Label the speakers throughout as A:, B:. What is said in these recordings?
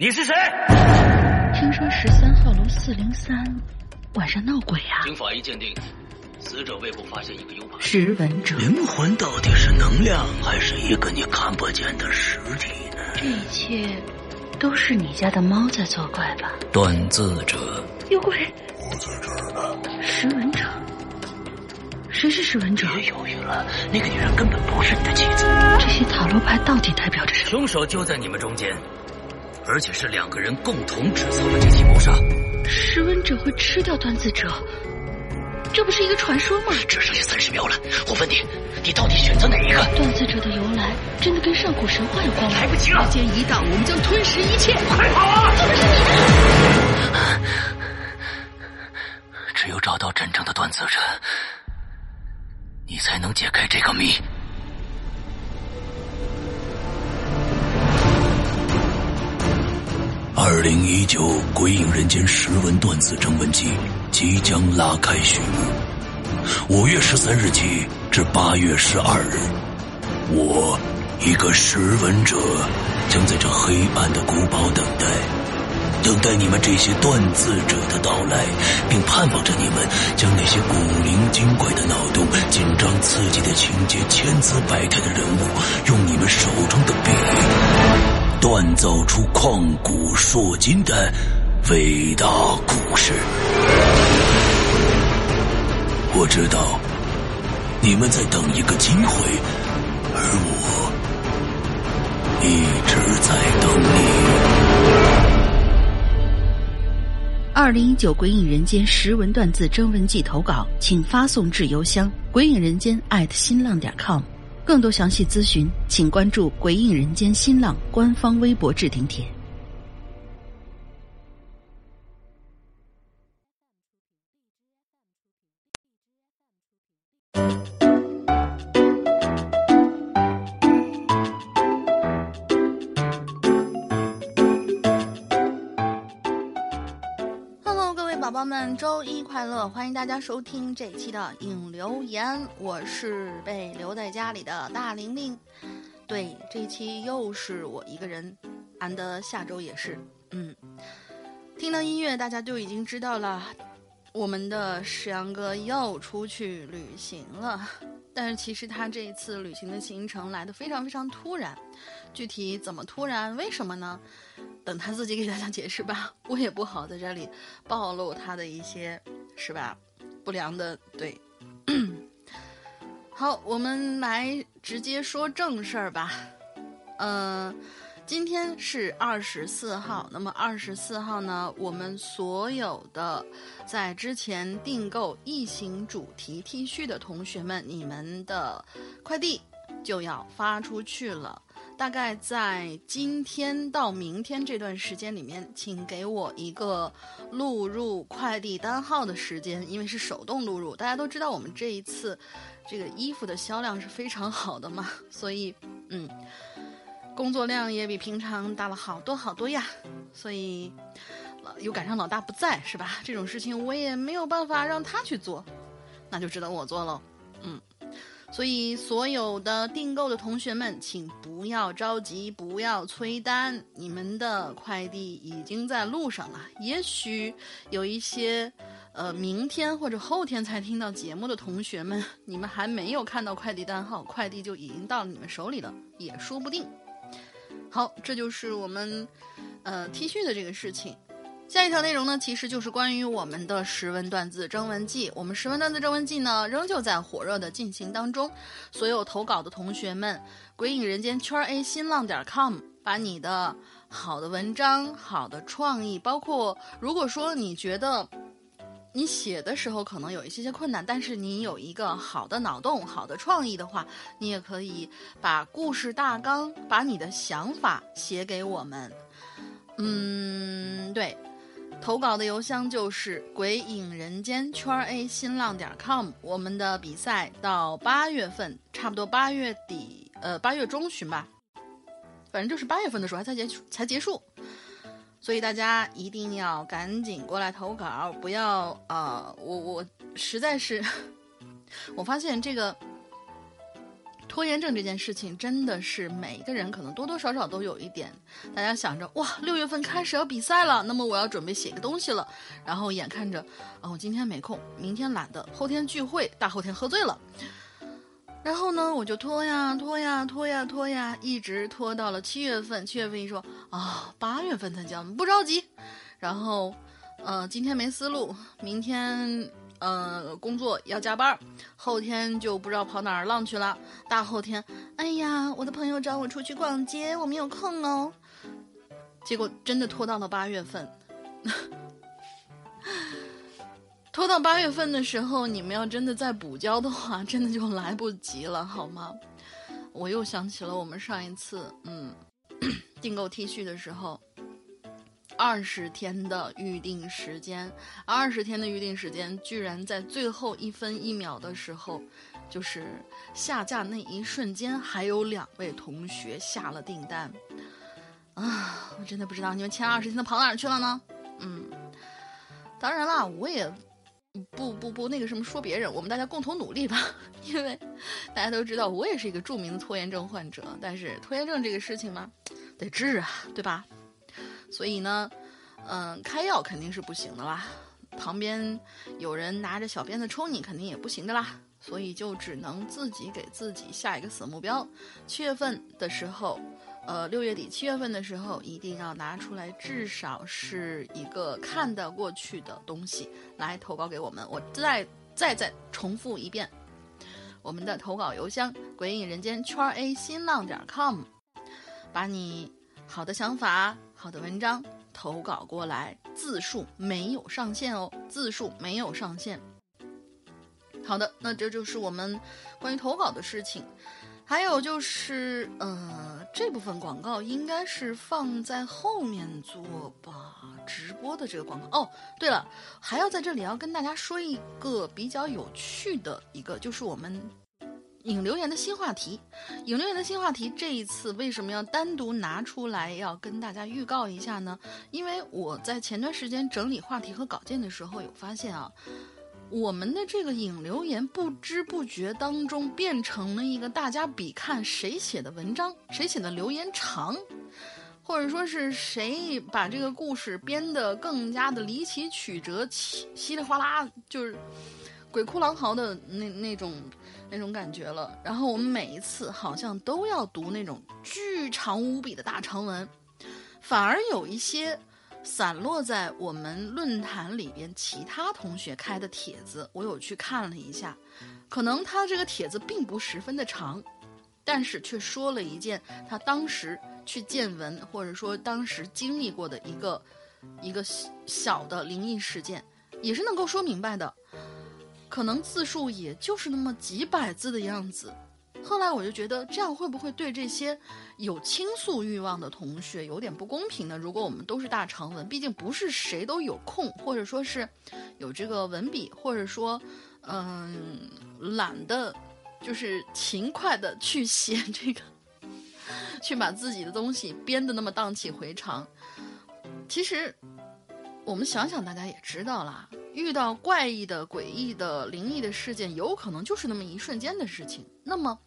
A: 你是谁？
B: 听说十三号楼四零三晚上闹鬼啊！
A: 经法医鉴定，死者胃部发现一个 U 盘。
B: 识文者，
C: 灵魂到底是能量，还是一个你看不见的实体呢？
B: 这一切都是你家的猫在作怪吧？
C: 断字者，
B: 有鬼！
D: 我在这儿呢。
B: 识文者，谁是识文者？
C: 别犹豫了，那个女人根本不是你的妻子。
B: 这些塔罗牌到底代表着什么？
A: 凶手就在你们中间，而且是两个人共同制造了这起谋杀。
B: 识文者会吃掉断子者，这不是一个传说吗？
C: 只剩下三十秒了，我问你，你到底选择哪一个？
B: 断子者的由来真的跟上古神话有关吗？
A: 来不及了，
B: 时间一到，我们将吞噬一切！
A: 快跑啊！
B: 这不是你的！
C: 只有找到真正的断子者，你才能解开这个谜。二零一九《鬼影人间》识文断字征文季即将拉开序幕，五月十三日起至八月十二日，我一个识文者将在这黑暗的古堡等待。等待你们这些断字者的到来，并盼望着你们将那些古灵精怪的脑洞、紧张刺激的情节、千姿百态的人物，用你们手中的笔，锻造出旷古烁今的伟大故事。我知道你们在等一个机会，而我一直在等你。
B: 二零一九《鬼影人间》识文断字征文季投稿，请发送至邮箱鬼影人间艾特新浪点 com。更多详细咨询，请关注鬼影人间新浪官方微博置顶帖。宝宝们，周一快乐！欢迎大家收听这一期的影留言，我是被留在家里的大玲玲。对，这一期又是我一个人，俺的下周也是。嗯，听到音乐，大家就已经知道了，我们的石阳哥又出去旅行了。但是其实他这一次旅行的行程来的非常非常突然，具体怎么突然，为什么呢？等他自己给大家解释吧，我也不好在这里暴露他的一些，是吧？不良的对。好，我们来直接说正事儿吧。嗯、今天是二十四号，那么二十四号呢，我们所有的在之前订购异形主题 T 恤的同学们，你们的快递就要发出去了。大概在今天到明天这段时间里面，请给我一个录入快递单号的时间，因为是手动录入。大家都知道我们这一次这个衣服的销量是非常好的嘛，所以嗯，工作量也比平常大了好多好多呀。所以老又赶上老大不在，是吧？这种事情我也没有办法让他去做，那就只能我做喽。嗯。所以，所有的订购的同学们，请不要着急，不要催单，你们的快递已经在路上了。也许有一些，呃，明天或者后天才听到节目的同学们，你们还没有看到快递单号，快递就已经到了你们手里了，也说不定。好，这就是我们，呃，T 恤的这个事情。下一条内容呢，其实就是关于我们的识文断字征文季。我们识文断字征文季呢，仍旧在火热的进行当中。所有投稿的同学们，鬼影人间圈 A 新浪点 com，把你的好的文章、好的创意，包括如果说你觉得你写的时候可能有一些些困难，但是你有一个好的脑洞、好的创意的话，你也可以把故事大纲、把你的想法写给我们。嗯，对。投稿的邮箱就是鬼影人间圈 A 新浪点 com。我们的比赛到八月份，差不多八月底，呃，八月中旬吧，反正就是八月份的时候才结束，才结束。所以大家一定要赶紧过来投稿，不要啊、呃！我我实在是，我发现这个拖延症这件事情真的是每一个人可能多多少少都有一点。大家想着哇，六月份开始要比赛了，那么我要准备写个东西了，然后眼看着啊，我今天没空，明天懒得，后天聚会，大后天喝醉了，然后呢，我就拖呀拖呀拖呀拖呀，一直拖到了七月份。七月份一说啊，八月份才交，不着急。然后，呃，今天没思路，明天。呃，工作要加班，后天就不知道跑哪儿浪去了。大后天，哎呀，我的朋友找我出去逛街，我没有空哦。结果真的拖到了八月份，拖到八月份的时候，你们要真的再补交的话，真的就来不及了，好吗？我又想起了我们上一次，嗯，订购 T 恤的时候。二十天的预定时间，二十天的预定时间，居然在最后一分一秒的时候，就是下架那一瞬间，还有两位同学下了订单。啊，我真的不知道你们前二十天都跑哪儿去了呢？嗯，当然啦，我也不不不那个什么说别人，我们大家共同努力吧。因为大家都知道，我也是一个著名的拖延症患者，但是拖延症这个事情嘛，得治啊，对吧？所以呢，嗯，开药肯定是不行的啦。旁边有人拿着小鞭子抽你，肯定也不行的啦。所以就只能自己给自己下一个死目标。七月份的时候，呃，六月底七月份的时候，一定要拿出来，至少是一个看得过去的东西来投稿给我们。我再再再重复一遍，我们的投稿邮箱：鬼影人间圈 A 新浪点 com，把你好的想法。好的文章投稿过来，字数没有上限哦，字数没有上限。好的，那这就是我们关于投稿的事情。还有就是，呃，这部分广告应该是放在后面做吧，直播的这个广告。哦，对了，还要在这里要跟大家说一个比较有趣的一个，就是我们。引留言的新话题，引留言的新话题，这一次为什么要单独拿出来要跟大家预告一下呢？因为我在前段时间整理话题和稿件的时候，有发现啊，我们的这个引留言不知不觉当中变成了一个大家比看谁写的文章，谁写的留言长，或者说是谁把这个故事编得更加的离奇曲折，稀稀里哗啦，就是鬼哭狼嚎的那那种。那种感觉了，然后我们每一次好像都要读那种巨长无比的大长文，反而有一些散落在我们论坛里边其他同学开的帖子，我有去看了一下，可能他这个帖子并不十分的长，但是却说了一件他当时去见闻或者说当时经历过的一个一个小的灵异事件，也是能够说明白的。可能字数也就是那么几百字的样子，后来我就觉得这样会不会对这些有倾诉欲望的同学有点不公平呢？如果我们都是大长文，毕竟不是谁都有空，或者说是有这个文笔，或者说嗯懒得就是勤快的去写这个，去把自己的东西编得那么荡气回肠。其实我们想想，大家也知道啦。遇到怪异的、诡异的、灵异的事件，有可能就是那么一瞬间的事情。那么，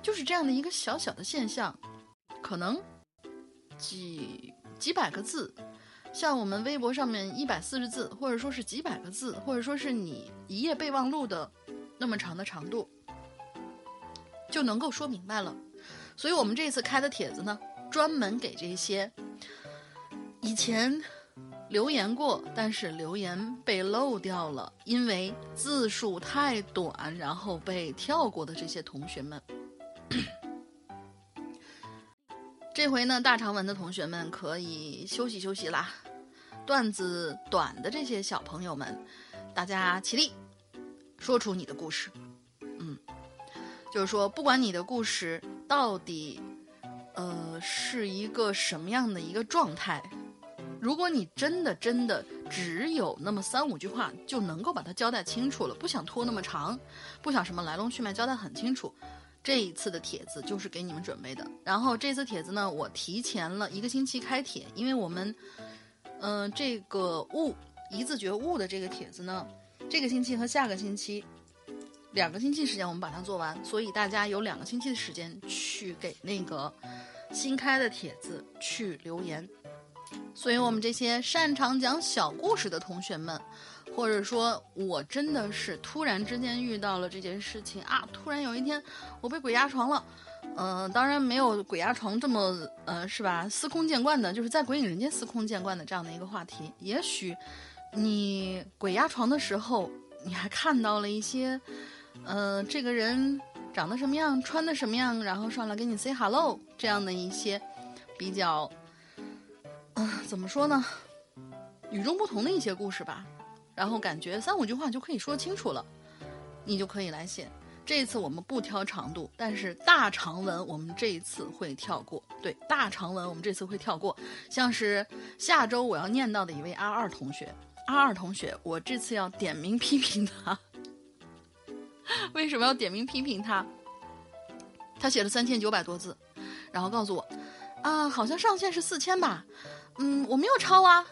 B: 就是这样的一个小小的现象，可能几几百个字，像我们微博上面一百四十字，或者说是几百个字，或者说是你一页备忘录的那么长的长度，就能够说明白了。所以我们这次开的帖子呢，专门给这些以前。留言过，但是留言被漏掉了，因为字数太短，然后被跳过的这些同学们。这回呢，大长文的同学们可以休息休息啦。段子短的这些小朋友们，大家起立，说出你的故事。嗯，就是说，不管你的故事到底，呃，是一个什么样的一个状态。如果你真的真的只有那么三五句话就能够把它交代清楚了，不想拖那么长，不想什么来龙去脉交代很清楚，这一次的帖子就是给你们准备的。然后这次帖子呢，我提前了一个星期开帖，因为我们，嗯，这个悟一字觉悟的这个帖子呢，这个星期和下个星期两个星期时间我们把它做完，所以大家有两个星期的时间去给那个新开的帖子去留言。所以我们这些擅长讲小故事的同学们，或者说我真的是突然之间遇到了这件事情啊，突然有一天我被鬼压床了。嗯，当然没有鬼压床这么呃，是吧？司空见惯的，就是在鬼影人间司空见惯的这样的一个话题。也许你鬼压床的时候，你还看到了一些，呃，这个人长得什么样，穿的什么样，然后上来给你 say hello 这样的一些比较，嗯，怎么说呢？与众不同的一些故事吧。然后感觉三五句话就可以说清楚了，你就可以来写。这一次我们不挑长度，但是大长文我们这一次会跳过。对，大长文我们这次会跳过。像是下周我要念到的一位阿二同学，阿二同学，我这次要点名批评他。为什么要点名批评他？他写了三千九百多字，然后告诉我，啊，好像上限是四千吧？嗯，我没有抄啊。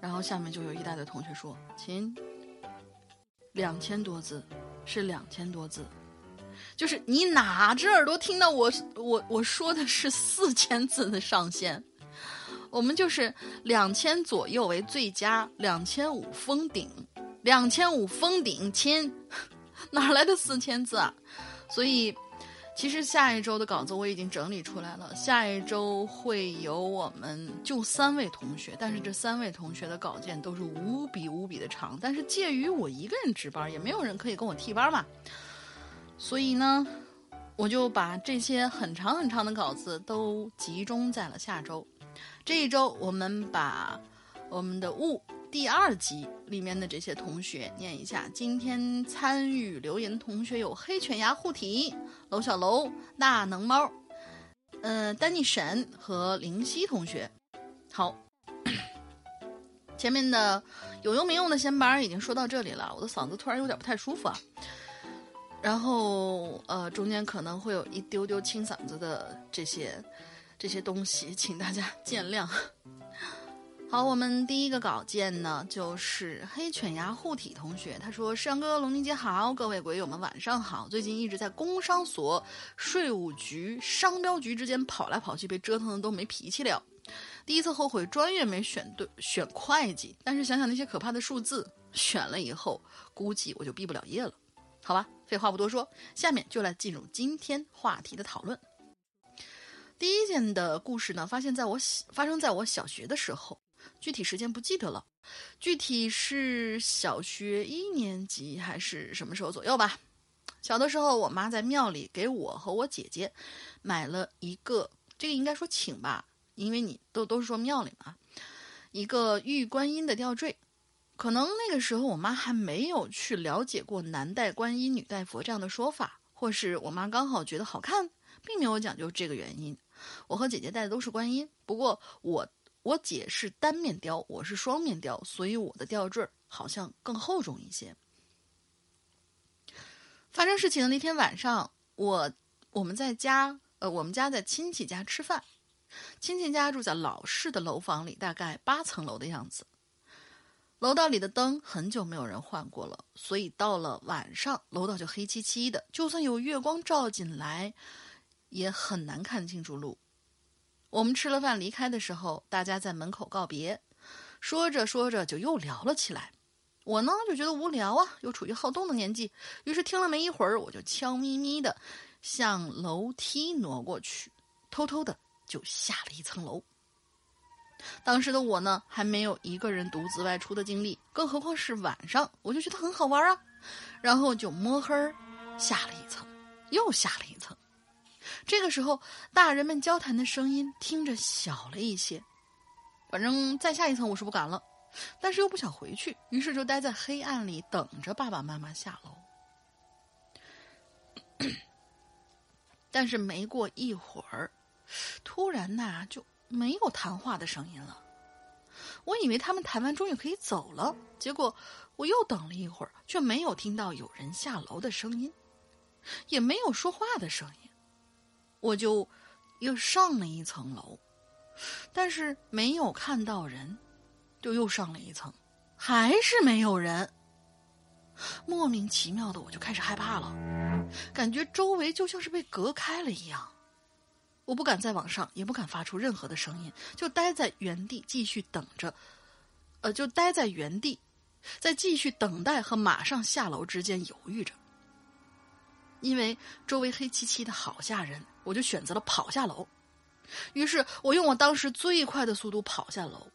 B: 然后下面就有一大堆同学说，亲，两千多字是两千多字。就是你哪只耳朵听到我我我说的是四千字的上限？我们就是两千左右为最佳，两千五封顶，两千五封顶，亲，哪来的四千字啊？所以，其实下一周的稿子我已经整理出来了，下一周会有我们就三位同学，但是这三位同学的稿件都是无比无比的长，但是介于我一个人值班，也没有人可以跟我替班嘛。所以呢，我就把这些很长很长的稿子都集中在了下周。这一周，我们把我们的《物》第二集里面的这些同学念一下。今天参与留言的同学有黑犬牙护体、楼小楼、大能猫、呃丹尼神和灵犀同学。好，前面的有用没用的闲白已经说到这里了，我的嗓子突然有点不太舒服啊。然后，呃，中间可能会有一丢丢清嗓子的这些这些东西，请大家见谅。好，我们第一个稿件呢，就是黑犬牙护体同学，他说：“山哥，龙宁姐好，各位鬼友们晚上好。最近一直在工商所、税务局、商标局之间跑来跑去，被折腾的都没脾气了。第一次后悔专业没选对，选会计，但是想想那些可怕的数字，选了以后，估计我就毕不了业了。好吧。”废话不多说，下面就来进入今天话题的讨论。第一件的故事呢，发现在我发生在我小学的时候，具体时间不记得了，具体是小学一年级还是什么时候左右吧。小的时候，我妈在庙里给我和我姐姐买了一个，这个应该说请吧，因为你都都是说庙里嘛，一个玉观音的吊坠。可能那个时候我妈还没有去了解过男戴观音、女戴佛这样的说法，或是我妈刚好觉得好看，并没有讲究这个原因。我和姐姐戴的都是观音，不过我我姐是单面雕，我是双面雕，所以我的吊坠好像更厚重一些。发生事情的那天晚上，我我们在家，呃，我们家在亲戚家吃饭，亲戚家住在老式的楼房里，大概八层楼的样子。楼道里的灯很久没有人换过了，所以到了晚上，楼道就黑漆漆的。就算有月光照进来，也很难看清楚路。我们吃了饭离开的时候，大家在门口告别，说着说着就又聊了起来。我呢就觉得无聊啊，又处于好动的年纪，于是听了没一会儿，我就悄咪咪的向楼梯挪过去，偷偷的就下了一层楼。当时的我呢，还没有一个人独自外出的经历，更何况是晚上，我就觉得很好玩啊，然后就摸黑儿下了一层，又下了一层。这个时候，大人们交谈的声音听着小了一些，反正再下一层我是不敢了，但是又不想回去，于是就待在黑暗里等着爸爸妈妈下楼。但是没过一会儿，突然呐就。没有谈话的声音了，我以为他们谈完终于可以走了，结果我又等了一会儿，却没有听到有人下楼的声音，也没有说话的声音，我就又上了一层楼，但是没有看到人，就又上了一层，还是没有人。莫名其妙的我就开始害怕了，感觉周围就像是被隔开了一样。我不敢再往上，也不敢发出任何的声音，就待在原地继续等着，呃，就待在原地，在继续等待和马上下楼之间犹豫着。因为周围黑漆漆的好吓人，我就选择了跑下楼。于是我用我当时最快的速度跑下楼。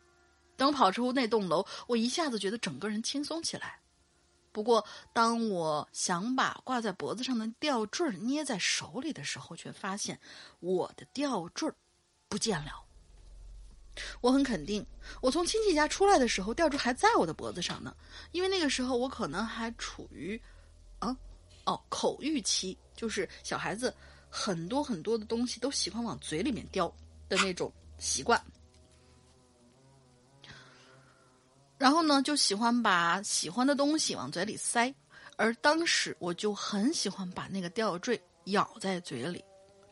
B: 等跑出那栋楼，我一下子觉得整个人轻松起来。不过，当我想把挂在脖子上的吊坠捏在手里的时候，却发现我的吊坠不见了。我很肯定，我从亲戚家出来的时候，吊坠还在我的脖子上呢。因为那个时候我可能还处于，啊，哦，口欲期，就是小孩子很多很多的东西都喜欢往嘴里面叼的那种习惯。然后呢，就喜欢把喜欢的东西往嘴里塞，而当时我就很喜欢把那个吊坠咬在嘴里。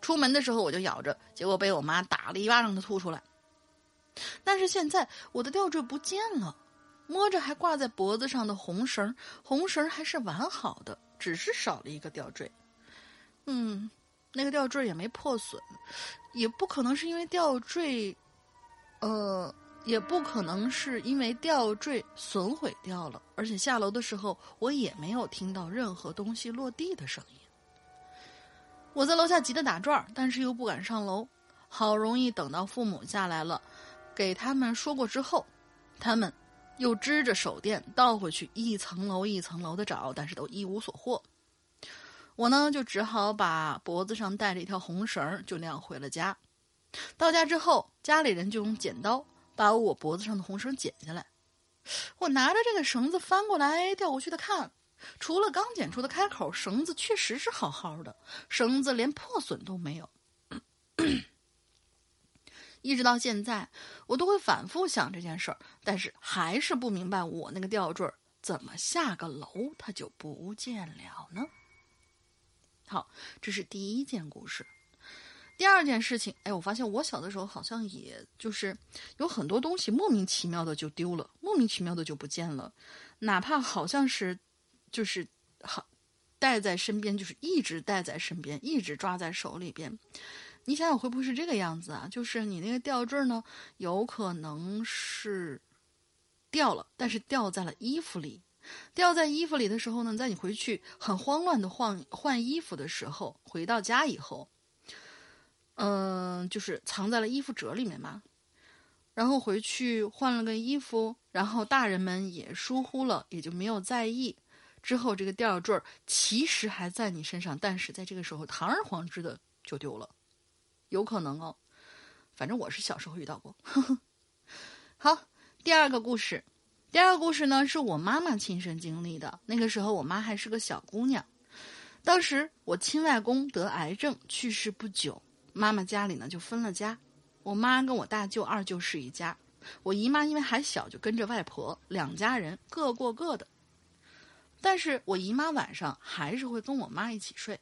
B: 出门的时候我就咬着，结果被我妈打了一巴掌，的吐出来。但是现在我的吊坠不见了，摸着还挂在脖子上的红绳，红绳还是完好的，只是少了一个吊坠。嗯，那个吊坠也没破损，也不可能是因为吊坠，呃。也不可能是因为吊坠损毁掉了，而且下楼的时候我也没有听到任何东西落地的声音。我在楼下急得打转，但是又不敢上楼。好容易等到父母下来了，给他们说过之后，他们又支着手电倒回去一层楼一层楼的找，但是都一无所获。我呢就只好把脖子上带着一条红绳，就那样回了家。到家之后，家里人就用剪刀。把我脖子上的红绳剪下来，我拿着这个绳子翻过来调过去的看，除了刚剪出的开口，绳子确实是好好的，绳子连破损都没有。一直到现在，我都会反复想这件事儿，但是还是不明白我那个吊坠怎么下个楼它就不见了呢？好，这是第一件故事。第二件事情，哎，我发现我小的时候好像也就是有很多东西莫名其妙的就丢了，莫名其妙的就不见了，哪怕好像是就是好带在身边，就是一直带在身边，一直抓在手里边。你想想会不会是这个样子啊？就是你那个吊坠呢，有可能是掉了，但是掉在了衣服里，掉在衣服里的时候呢，在你回去很慌乱的换换衣服的时候，回到家以后。嗯，就是藏在了衣服褶里面嘛，然后回去换了个衣服，然后大人们也疏忽了，也就没有在意。之后这个吊坠其实还在你身上，但是在这个时候堂而皇之的就丢了，有可能哦。反正我是小时候遇到过。好，第二个故事，第二个故事呢是我妈妈亲身经历的。那个时候我妈还是个小姑娘，当时我亲外公得癌症去世不久。妈妈家里呢就分了家，我妈跟我大舅、二舅是一家，我姨妈因为还小就跟着外婆，两家人各过各的。但是我姨妈晚上还是会跟我妈一起睡。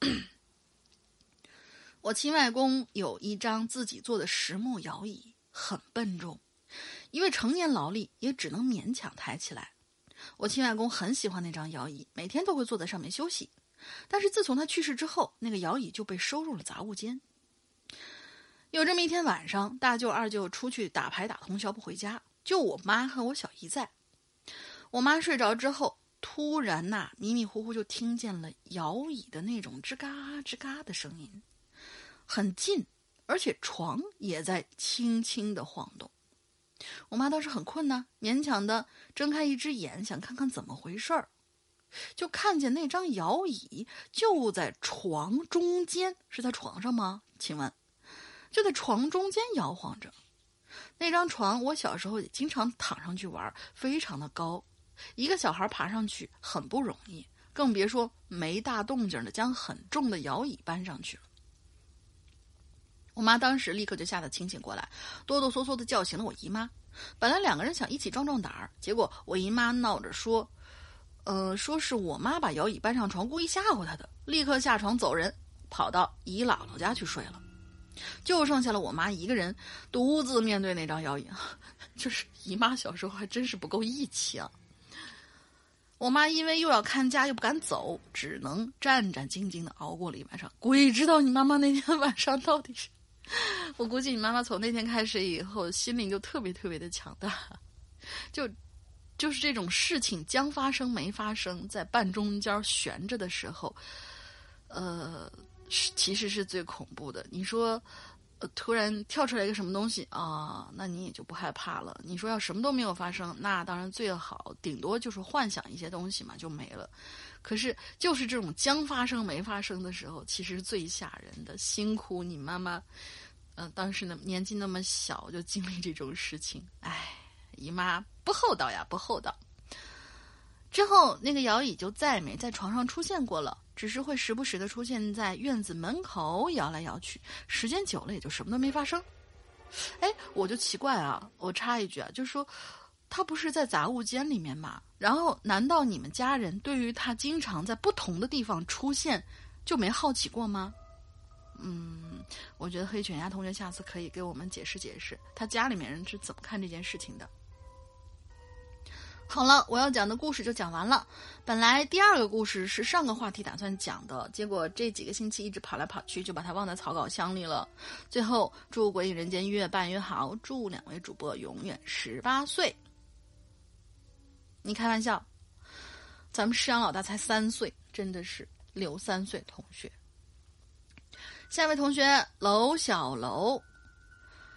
B: 我亲外公有一张自己做的实木摇椅，很笨重，因为成年劳力也只能勉强抬起来。我亲外公很喜欢那张摇椅，每天都会坐在上面休息。但是自从他去世之后，那个摇椅就被收入了杂物间。有这么一天晚上，大舅、二舅出去打牌打通宵不回家，就我妈和我小姨在。我妈睡着之后，突然呐，迷迷糊糊就听见了摇椅的那种吱嘎吱嘎的声音，很近，而且床也在轻轻的晃动。我妈当时很困呢，勉强的睁开一只眼，想看看怎么回事儿。就看见那张摇椅就在床中间，是在床上吗？请问，就在床中间摇晃着。那张床，我小时候也经常躺上去玩，非常的高，一个小孩爬上去很不容易，更别说没大动静的将很重的摇椅搬上去了。我妈当时立刻就吓得清醒过来，哆哆嗦嗦的叫醒了我姨妈。本来两个人想一起壮壮胆儿，结果我姨妈闹着说。呃，说是我妈把摇椅搬上床，故意吓唬她的，立刻下床走人，跑到姨姥姥家去睡了，就剩下了我妈一个人独自面对那张摇椅。就是姨妈小时候还真是不够义气啊。我妈因为又要看家又不敢走，只能战战兢兢的熬过了一晚上。鬼知道你妈妈那天晚上到底是…… 我估计你妈妈从那天开始以后，心灵就特别特别的强大，就就是这种事情将发生没发生，在半中间悬着的时候，呃，其实是最恐怖的。你说。突然跳出来一个什么东西啊，那你也就不害怕了。你说要什么都没有发生，那当然最好，顶多就是幻想一些东西嘛，就没了。可是就是这种将发生没发生的时候，其实最吓人的。辛苦你妈妈，嗯，当时呢年纪那么小就经历这种事情，唉，姨妈不厚道呀，不厚道。之后那个摇椅就再也没在床上出现过了。只是会时不时的出现在院子门口摇来摇去，时间久了也就什么都没发生。哎，我就奇怪啊，我插一句啊，就是说，他不是在杂物间里面吗？然后难道你们家人对于他经常在不同的地方出现就没好奇过吗？嗯，我觉得黑犬鸭同学下次可以给我们解释解释，他家里面人是怎么看这件事情的。好了，我要讲的故事就讲完了。本来第二个故事是上个话题打算讲的，结果这几个星期一直跑来跑去，就把它忘在草稿箱里了。最后，祝《鬼影人间》越办越好，祝两位主播永远十八岁。你开玩笑？咱们师阳老大才三岁，真的是刘三岁同学。下一位同学楼小楼，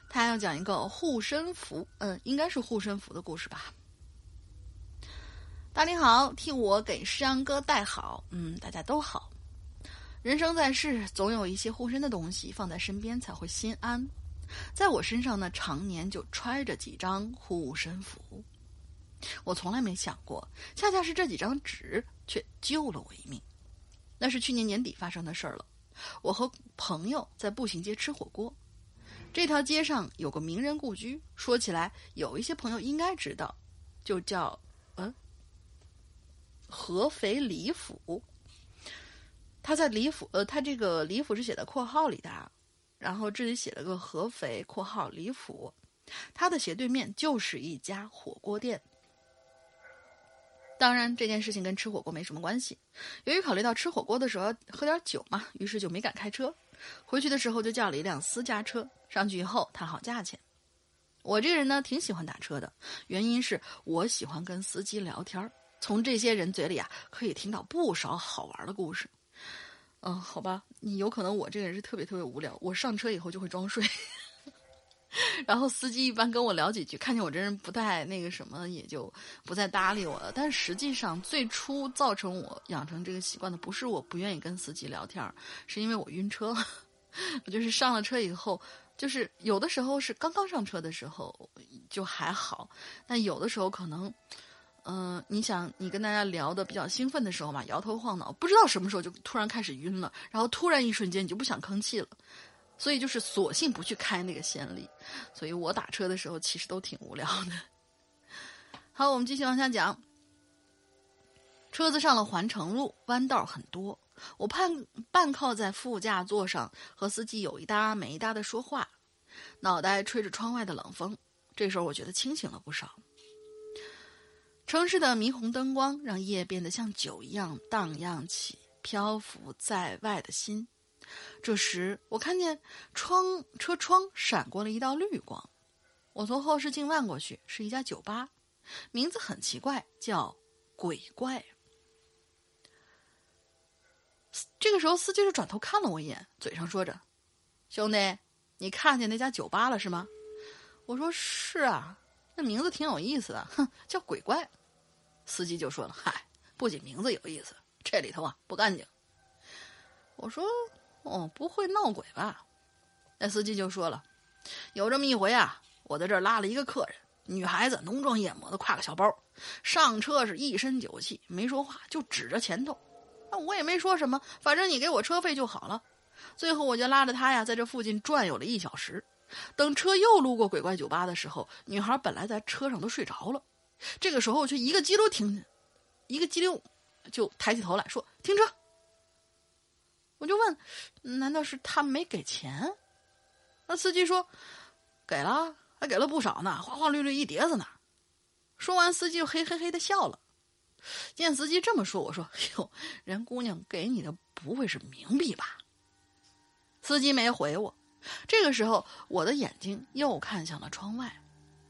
B: 他要讲一个护身符，嗯，应该是护身符的故事吧。大林好，替我给诗阳哥带好。嗯，大家都好。人生在世，总有一些护身的东西放在身边才会心安。在我身上呢，常年就揣着几张护身符。我从来没想过，恰恰是这几张纸却救了我一命。那是去年年底发生的事儿了。我和朋友在步行街吃火锅，这条街上有个名人故居，说起来有一些朋友应该知道，就叫嗯。合肥李府，他在李府，呃，他这个李府是写在括号里的，然后这里写了个合肥（括号李府），他的斜对面就是一家火锅店。当然，这件事情跟吃火锅没什么关系。由于考虑到吃火锅的时候喝点酒嘛，于是就没敢开车。回去的时候就叫了一辆私家车，上去以后谈好价钱。我这个人呢，挺喜欢打车的，原因是我喜欢跟司机聊天。从这些人嘴里啊，可以听到不少好玩的故事。嗯，好吧，你有可能我这个人是特别特别无聊，我上车以后就会装睡。然后司机一般跟我聊几句，看见我这人不太那个什么，也就不再搭理我了。但实际上，最初造成我养成这个习惯的，不是我不愿意跟司机聊天，是因为我晕车。我就是上了车以后，就是有的时候是刚刚上车的时候就还好，但有的时候可能。嗯，你想，你跟大家聊的比较兴奋的时候嘛，摇头晃脑，不知道什么时候就突然开始晕了，然后突然一瞬间你就不想吭气了，所以就是索性不去开那个先例。所以我打车的时候其实都挺无聊的。好，我们继续往下讲。车子上了环城路，弯道很多，我半半靠在副驾座上，和司机有一搭没一搭的说话，脑袋吹着窗外的冷风。这时候我觉得清醒了不少。城市的霓虹灯光让夜变得像酒一样荡漾起，漂浮在外的心。这时，我看见窗车窗闪过了一道绿光。我从后视镜望过去，是一家酒吧，名字很奇怪，叫“鬼怪”。这个时候，司机就转头看了我一眼，嘴上说着：“兄弟，你看见那家酒吧了是吗？”我说：“是啊。”那名字挺有意思的，哼，叫鬼怪。司机就说了：“嗨，不仅名字有意思，这里头啊不干净。”我说：“哦，不会闹鬼吧？”那司机就说了：“有这么一回啊，我在这儿拉了一个客人，女孩子浓妆艳抹的挎个小包，上车是一身酒气，没说话，就指着前头。那我也没说什么，反正你给我车费就好了。最后我就拉着她呀，在这附近转悠了一小时。”等车又路过鬼怪酒吧的时候，女孩本来在车上都睡着了，这个时候却一个激溜停，一个激溜，就抬起头来说：“停车。”我就问：“难道是他没给钱？”那司机说：“给了，还给了不少呢，花花绿绿一碟子呢。”说完，司机就嘿嘿嘿的笑了。见司机这么说，我说：“哟，人姑娘给你的不会是冥币吧？”司机没回我。这个时候，我的眼睛又看向了窗外，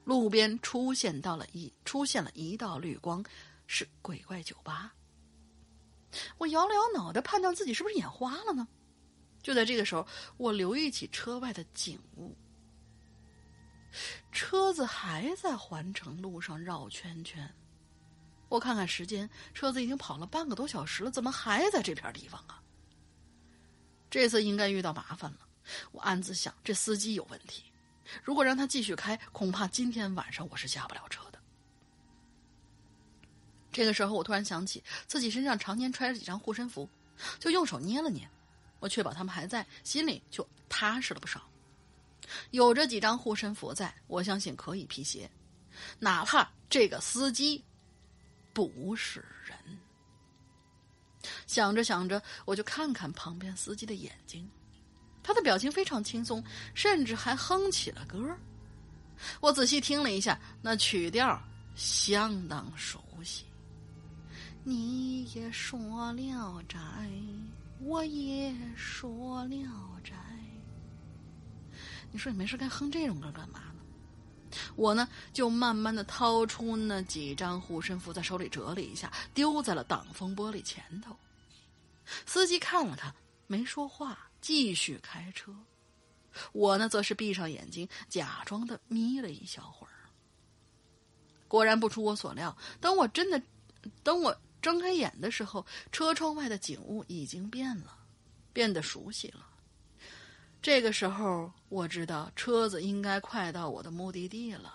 B: 路边出现到了一出现了一道绿光，是鬼怪酒吧。我摇了摇脑袋，判断自己是不是眼花了呢？就在这个时候，我留意起车外的景物，车子还在环城路上绕圈圈。我看看时间，车子已经跑了半个多小时了，怎么还在这片地方啊？这次应该遇到麻烦了。我暗自想，这司机有问题。如果让他继续开，恐怕今天晚上我是下不了车。这个时候，我突然想起自己身上常年揣着几张护身符，就用手捏了捏，我确保他们还在，心里就踏实了不少。有这几张护身符在，我相信可以辟邪，哪怕这个司机。不是人。想着想着，我就看看旁边司机的眼睛，他的表情非常轻松，甚至还哼起了歌。我仔细听了一下，那曲调相当熟悉。你也说了斋，我也说了斋。你说你没事该哼这种歌干嘛呢？我呢，就慢慢的掏出那几张护身符，在手里折了一下，丢在了挡风玻璃前头。司机看了看，没说话，继续开车。我呢，则是闭上眼睛，假装的眯了一小会儿。果然不出我所料，等我真的，等我睁开眼的时候，车窗外的景物已经变了，变得熟悉了。这个时候，我知道车子应该快到我的目的地了。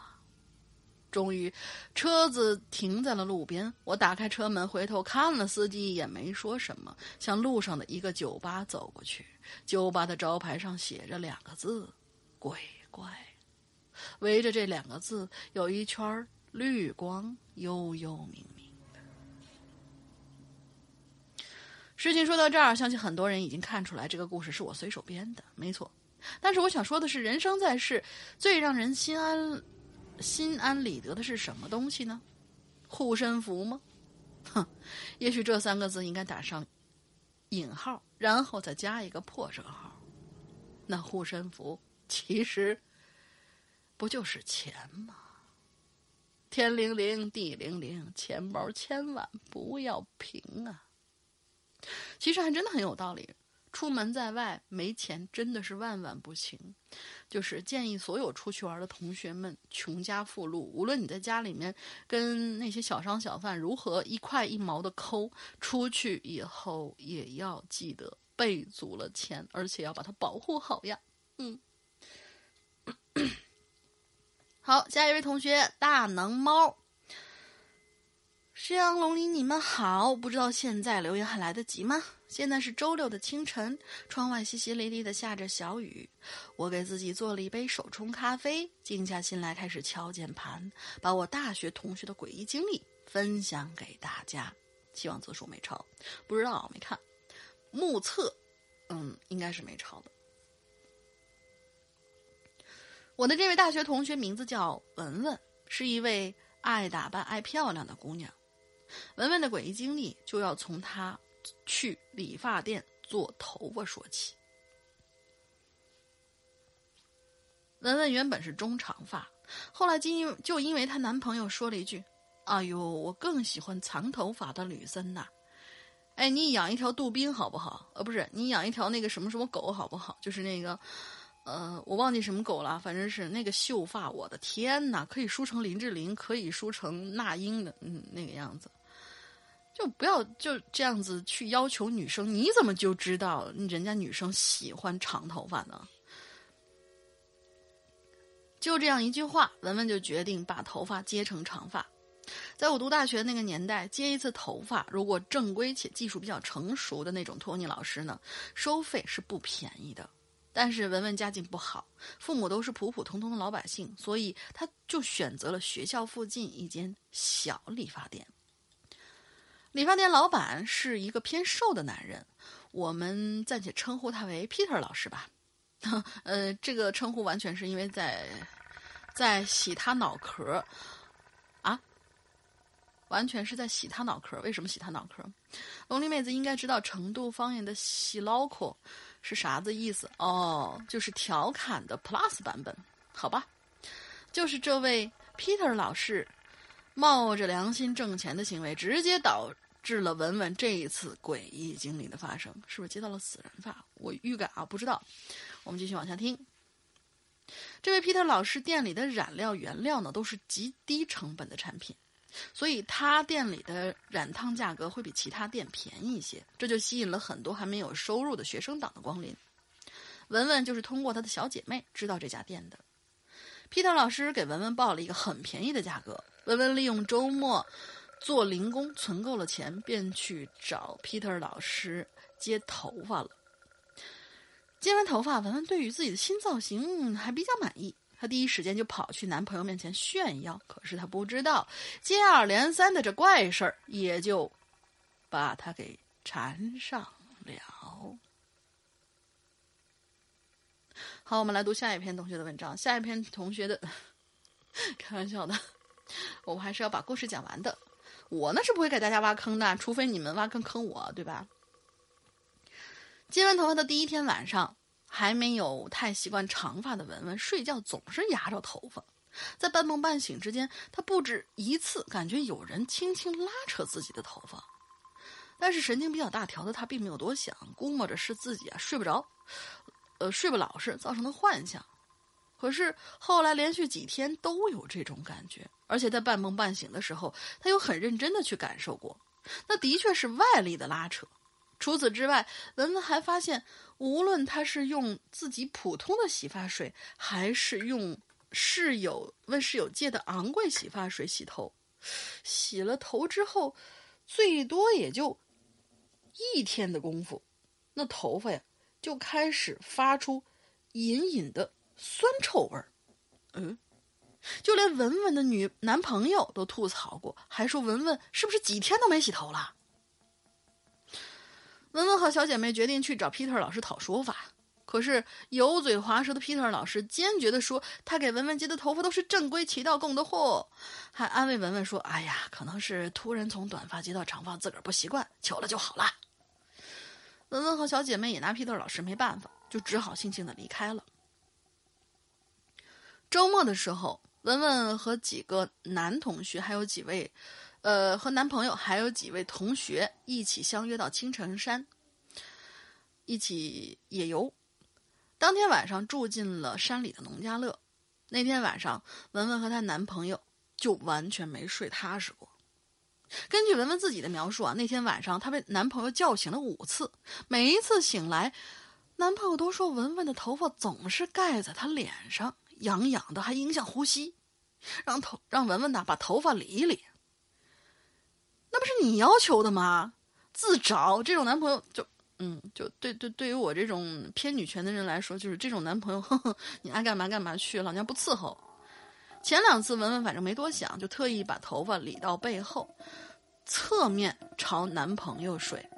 B: 终于，车子停在了路边。我打开车门，回头看了司机一眼，没说什么，向路上的一个酒吧走过去。酒吧的招牌上写着两个字：“鬼怪”，围着这两个字有一圈绿光，幽幽明。事情说到这儿，相信很多人已经看出来，这个故事是我随手编的，没错。但是我想说的是，人生在世，最让人心安、心安理得的是什么东西呢？护身符吗？哼，也许这三个字应该打上引号，然后再加一个破折号。那护身符其实不就是钱吗？天灵灵，地灵灵，钱包千万不要平啊！其实还真的很有道理。出门在外没钱真的是万万不行。就是建议所有出去玩的同学们，穷家富路，无论你在家里面跟那些小商小贩如何一块一毛的抠，出去以后也要记得备足了钱，而且要把它保护好呀。嗯，好，下一位同学大能猫。夕阳龙鳞，你们好！不知道现在留言还来得及吗？现在是周六的清晨，窗外淅淅沥沥的下着小雨。我给自己做了一杯手冲咖啡，静下心来开始敲键盘，把我大学同学的诡异经历分享给大家。希望字数没超，不知道没看。目测，嗯，应该是没超的。我的这位大学同学名字叫文文，是一位爱打扮、爱漂亮的姑娘。文文的诡异经历就要从她去理发店做头发说起。文文原本是中长发，后来就因就因为她男朋友说了一句：“哎呦，我更喜欢长头发的女生呐。”哎，你养一条杜宾好不好？呃，不是，你养一条那个什么什么狗好不好？就是那个，呃，我忘记什么狗了，反正是那个秀发，我的天呐，可以梳成林志玲，可以梳成那英的，嗯，那个样子。就不要就这样子去要求女生，你怎么就知道人家女生喜欢长头发呢？就这样一句话，文文就决定把头发接成长发。在我读大学那个年代，接一次头发，如果正规且技术比较成熟的那种托尼老师呢，收费是不便宜的。但是文文家境不好，父母都是普普通通的老百姓，所以他就选择了学校附近一间小理发店。理发店老板是一个偏瘦的男人，我们暂且称呼他为 Peter 老师吧。呃，这个称呼完全是因为在在洗他脑壳啊。完全是在洗他脑壳。为什么洗他脑壳？龙鳞妹子应该知道成都方言的“洗脑壳”是啥子意思哦，就是调侃的 Plus 版本，好吧？就是这位 Peter 老师冒着良心挣钱的行为，直接导致了文文这一次诡异经历的发生。是不是接到了死人发？我预感啊，不知道。我们继续往下听。这位 Peter 老师店里的染料原料呢，都是极低成本的产品，所以他店里的染烫价格会比其他店便宜一些，这就吸引了很多还没有收入的学生党的光临。文文就是通过他的小姐妹知道这家店的。Peter 老师给文文报了一个很便宜的价格，文文利用周末做零工存够了钱，便去找 Peter 老师接头发了。接完头发，文文对于自己的新造型还比较满意。她第一时间就跑去男朋友面前炫耀，可是她不知道，接二连三的这怪事儿也就把她给缠上了。好，我们来读下一篇同学的文章。下一篇同学的，开玩笑的，我们还是要把故事讲完的。我呢是不会给大家挖坑的，除非你们挖坑坑我，对吧？接完头发的第一天晚上，还没有太习惯长发的文文，睡觉总是压着头发。在半梦半醒之间，他不止一次感觉有人轻轻拉扯自己的头发。但是神经比较大条的他并没有多想，估摸着是自己啊睡不着，呃睡不老实造成的幻想。可是后来连续几天都有这种感觉，而且在半梦半醒的时候，他又很认真的去感受过，那的确是外力的拉扯。除此之外，文文还发现，无论他是用自己普通的洗发水，还是用室友问室友借的昂贵洗发水洗头，洗了头之后，最多也就一天的功夫，那头发呀就开始发出隐隐的酸臭味儿。嗯，就连文文的女男朋友都吐槽过，还说文文是不是几天都没洗头了？文文和小姐妹决定去找 Peter 老师讨说法，可是油嘴滑舌的 Peter 老师坚决地说，他给文文接的头发都是正规渠道供的货，还安慰文文说：“哎呀，可能是突然从短发接到长发，自个儿不习惯，求了就好了。”文文和小姐妹也拿 Peter 老师没办法，就只好悻悻地离开了。周末的时候，文文和几个男同学还有几位。呃，和男朋友还有几位同学一起相约到青城山，一起野游。当天晚上住进了山里的农家乐。那天晚上，文文和她男朋友就完全没睡踏实过。根据文文自己的描述啊，那天晚上她被男朋友叫醒了五次，每一次醒来，男朋友都说文文的头发总是盖在她脸上，痒痒的，还影响呼吸，让头让文文呐把头发理一理。那不是你要求的吗？自找这种男朋友就，嗯，就对对，对于我这种偏女权的人来说，就是这种男朋友，呵呵，你爱干嘛干嘛去，老娘不伺候。前两次文文反正没多想，就特意把头发理到背后，侧面朝男朋友睡。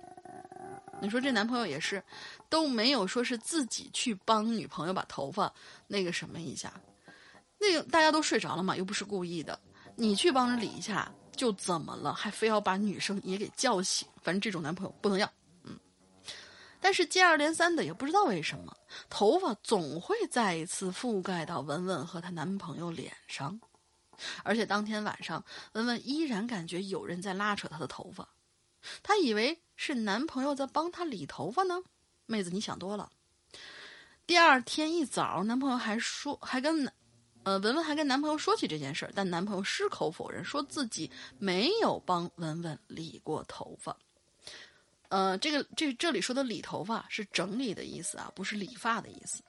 B: 你说这男朋友也是，都没有说是自己去帮女朋友把头发那个什么一下，那个大家都睡着了嘛，又不是故意的，你去帮着理一下。就怎么了？还非要把女生也给叫醒？反正这种男朋友不能要。嗯，但是接二连三的，也不知道为什么，头发总会再一次覆盖到文文和她男朋友脸上，而且当天晚上，文文依然感觉有人在拉扯她的头发，她以为是男朋友在帮她理头发呢。妹子，你想多了。第二天一早，男朋友还说，还跟男。呃，文文还跟男朋友说起这件事儿，但男朋友矢口否认，说自己没有帮文文理过头发。呃，这个这这里说的理头发是整理的意思啊，不是理发的意思。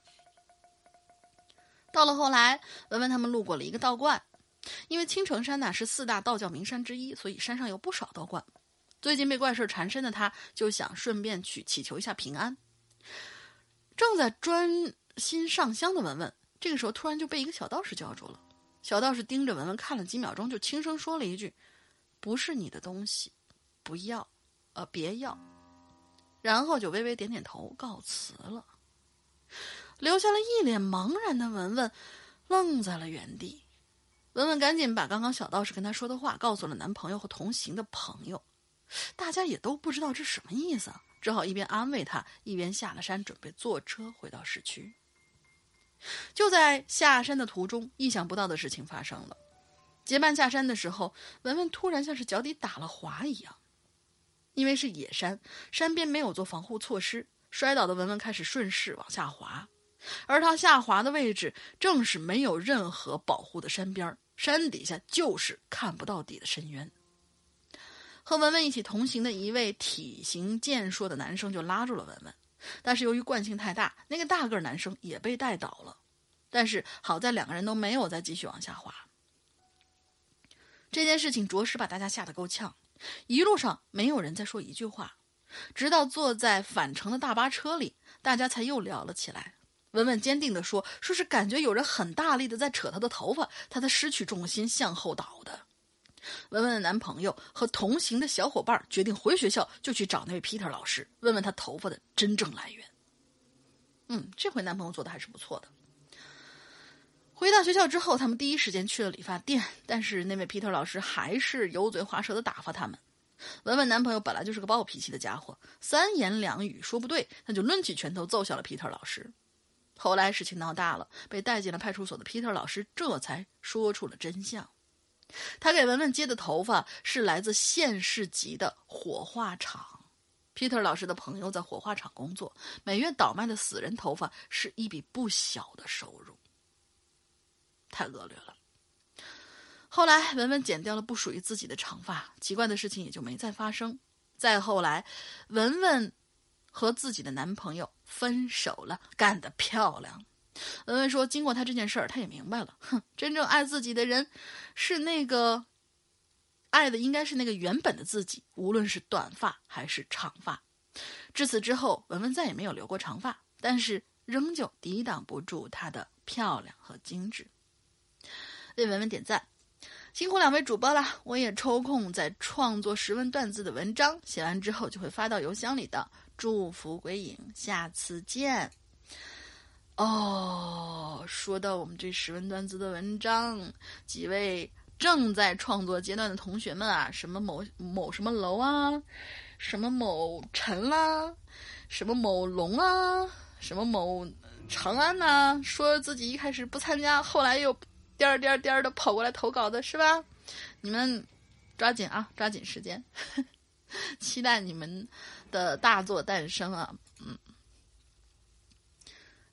B: 到了后来，文文他们路过了一个道观，因为青城山呢是四大道教名山之一，所以山上有不少道观。最近被怪事缠身的他，就想顺便去祈求一下平安。正在专心上香的文文。这个时候，突然就被一个小道士叫住了。小道士盯着文文看了几秒钟，就轻声说了一句：“不是你的东西，不要，呃，别要。”然后就微微点点头告辞了，留下了一脸茫然的文文，愣在了原地。文文赶紧把刚刚小道士跟她说的话告诉了男朋友和同行的朋友，大家也都不知道这什么意思，只好一边安慰他，一边下了山，准备坐车回到市区。就在下山的途中，意想不到的事情发生了。结伴下山的时候，文文突然像是脚底打了滑一样，因为是野山，山边没有做防护措施，摔倒的文文开始顺势往下滑，而他下滑的位置正是没有任何保护的山边，山底下就是看不到底的深渊。和文文一起同行的一位体型健硕的男生就拉住了文文，但是由于惯性太大，那个大个男生也被带倒了，但是好在两个人都没有再继续往下滑。这件事情着实把大家吓得够呛，一路上没有人再说一句话，直到坐在返程的大巴车里，大家才又聊了起来。文文坚定地说：“说是感觉有人很大力的在扯她的头发，她才失去重心向后倒的。”文文的男朋友和同行的小伙伴决定回学校就去找那位 Peter 老师，问问他头发的真正来源。嗯，这回男朋友做的还是不错的。回到学校之后，他们第一时间去了理发店，但是那位 Peter 老师还是油嘴滑舌的打发他们。文文男朋友本来就是个暴脾气的家伙，三言两语说不对，他就抡起拳头揍向了 Peter 老师。后来事情闹大了，被带进了派出所的 Peter 老师这才说出了真相。他给文文接的头发是来自县市级的火化厂，Peter 老师的朋友在火化厂工作，每月倒卖的死人头发是一笔不小的收入。太恶劣了。后来，文文剪掉了不属于自己的长发，奇怪的事情也就没再发生。再后来，文文和自己的男朋友分手了，干得漂亮。文文说：“经过他这件事儿，他也明白了，哼，真正爱自己的人，是那个爱的应该是那个原本的自己，无论是短发还是长发。”至此之后，文文再也没有留过长发，但是仍旧抵挡不住她的漂亮和精致。为文文点赞，辛苦两位主播了。我也抽空在创作十文段子的文章，写完之后就会发到邮箱里的。祝福鬼影，下次见。哦，说到我们这十文段子的文章，几位正在创作阶段的同学们啊，什么某某什么楼啊，什么某陈啦，什么某龙啊，什么某长安呐，说自己一开始不参加，后来又。颠儿颠儿颠儿的跑过来投稿的是吧？你们抓紧啊，抓紧时间，期待你们的大作诞生啊！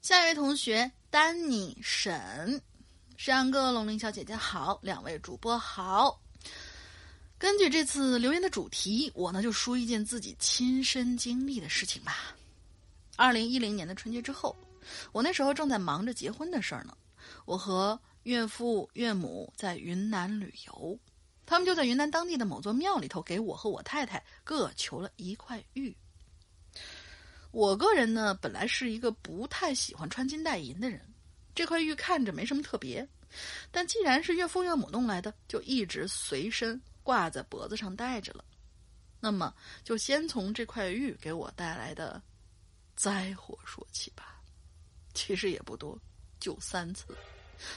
B: 下一位同学丹尼沈，山哥龙鳞小姐姐好，两位主播好。根据这次留言的主题，我呢就说一件自己亲身经历的事情吧。二零一零年的春节之后，我那时候正在忙着结婚的事儿呢，我和。岳父岳母在云南旅游，他们就在云南当地的某座庙里头给我和我太太各求了一块玉。我个人呢，本来是一个不太喜欢穿金戴银的人，这块玉看着没什么特别，但既然是岳父岳母弄来的，就一直随身挂在脖子上戴着了。那么，就先从这块玉给我带来的灾祸说起吧。其实也不多，就三次。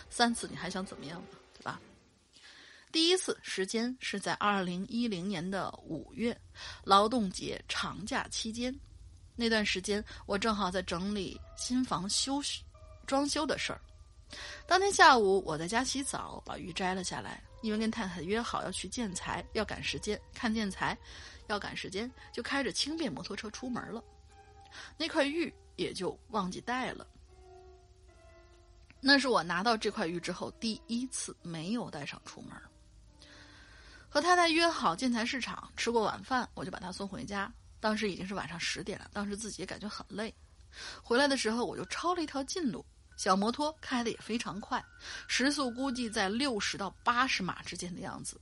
B: 三次你还想怎么样呢？对吧？第一次时间是在二零一零年的五月，劳动节长假期间，那段时间我正好在整理新房修装修的事儿。当天下午我在家洗澡，把玉摘了下来，因为跟太太约好要去建材，要赶时间看建材，要赶时间，就开着轻便摩托车出门了。那块玉也就忘记带了。那是我拿到这块玉之后第一次没有带上出门。和太太约好建材市场吃过晚饭，我就把她送回家。当时已经是晚上十点了，当时自己也感觉很累。回来的时候我就抄了一条近路，小摩托开的也非常快，时速估计在六十到八十码之间的样子。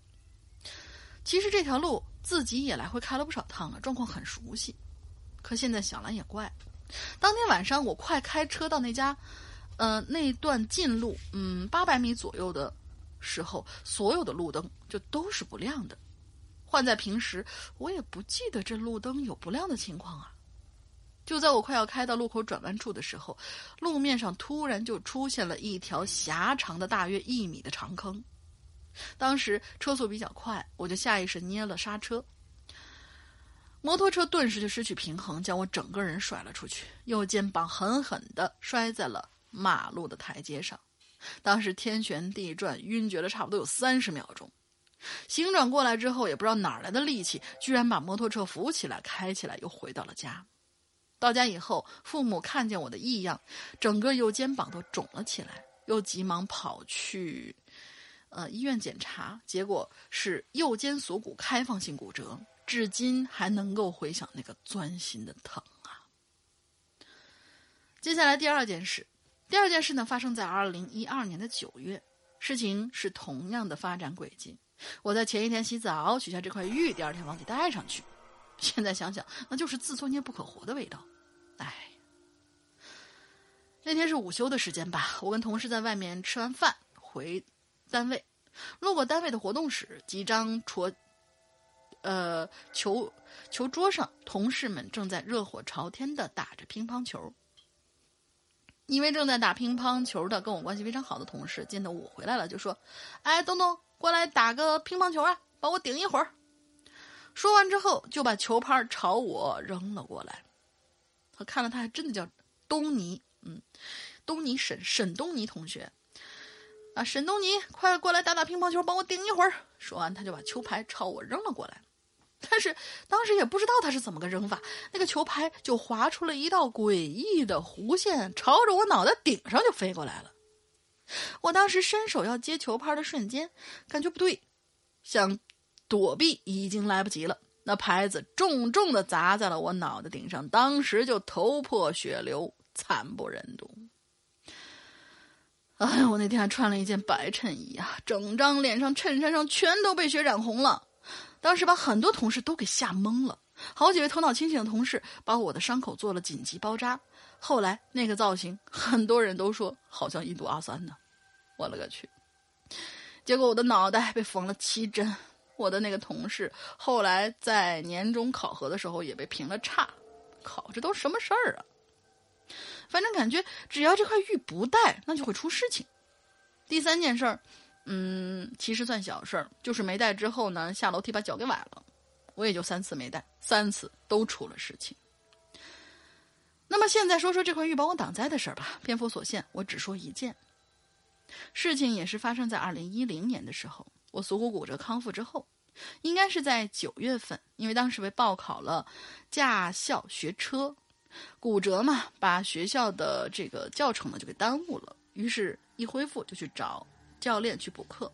B: 其实这条路自己也来回开了不少趟了，状况很熟悉。可现在想来也怪，当天晚上我快开车到那家。呃，那段近路，嗯，八百米左右的时候，所有的路灯就都是不亮的。换在平时，我也不记得这路灯有不亮的情况啊。就在我快要开到路口转弯处的时候，路面上突然就出现了一条狭长的大约一米的长坑，当时车速比较快，我就下意识捏了刹车，摩托车顿时就失去平衡，将我整个人甩了出去，右肩膀狠狠地摔在了马路的台阶上。当时天旋地转，晕厥了差不多有三十秒钟。醒转过来之后，也不知道哪来的力气，居然把摩托车扶起来，开起来，又回到了家。到家以后，父母看见我的异样，整个右肩膀都肿了起来，又急忙跑去，呃，医院检查，结果是右肩锁骨开放性骨折，至今还能够回想那个钻心的疼啊。接下来第二件事，第二件事呢，发生在二零一二年的九月，事情是同样的发展轨迹。我在前一天洗澡取下这块玉，第二天忘记带上去，现在想想，那就是自作孽不可活的味道。哎，那天是午休的时间吧，我跟同事在外面吃完饭回单位，路过单位的活动室，几张桌，呃，球球桌上，同事们正在热火朝天的打着乒乓球。一位正在打乒乓球的跟我关系非常好的同事见到我回来了，就说：“哎，东东，过来打个乒乓球啊，帮我顶一会儿。”说完之后，就把球拍朝我扔了过来。我看了，他还真的叫东尼，嗯，东尼沈沈东尼同学，啊，沈东尼，快过来打打乒乓球，帮我顶一会儿。说完，他就把球拍朝我扔了过来。但是当时也不知道他是怎么个扔法，那个球拍就划出了一道诡异的弧线，朝着我脑袋顶上就飞过来了。我当时伸手要接球拍的瞬间，感觉不对，想躲避已经来不及了。那拍子重重的砸在了我脑袋顶上，当时就头破血流，惨不忍睹。哎呀，我那天还穿了一件白衬衣啊，整张脸上、衬衫上全都被血染红了。当时把很多同事都给吓懵了，好几位头脑清醒的同事把我的伤口做了紧急包扎。后来那个造型，很多人都说好像印度阿三呢。我勒个去！结果我的脑袋被缝了七针。我的那个同事后来在年终考核的时候也被评了差。靠，这都什么事儿啊？反正感觉只要这块玉不戴，那就会出事情。第三件事儿。嗯，其实算小事儿，就是没带之后呢，下楼梯把脚给崴了。我也就三次没带，三次都出了事情。那么现在说说这块玉帮我挡灾的事儿吧。篇幅所限，我只说一件。事情也是发生在二零一零年的时候，我锁骨骨折康复之后，应该是在九月份，因为当时被报考了驾校学车，骨折嘛，把学校的这个教程呢就给耽误了。于是，一恢复就去找。教练去补课，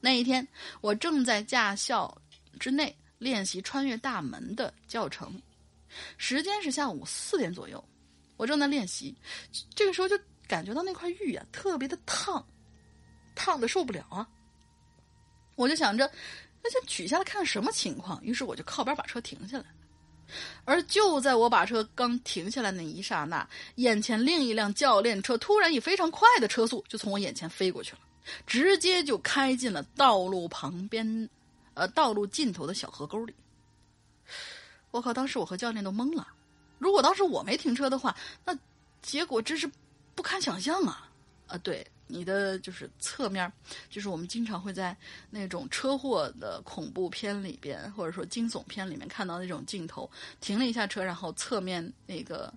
B: 那一天我正在驾校之内练习穿越大门的教程，时间是下午四点左右，我正在练习，这个时候就感觉到那块玉啊特别的烫，烫的受不了啊！我就想着，那就取下来看看什么情况，于是我就靠边把车停下来，而就在我把车刚停下来那一刹那，眼前另一辆教练车突然以非常快的车速就从我眼前飞过去了。直接就开进了道路旁边，呃，道路尽头的小河沟里。我靠！当时我和教练都懵了。如果当时我没停车的话，那结果真是不堪想象啊！啊，对，你的就是侧面，就是我们经常会在那种车祸的恐怖片里边，或者说惊悚片里面看到那种镜头，停了一下车，然后侧面那个，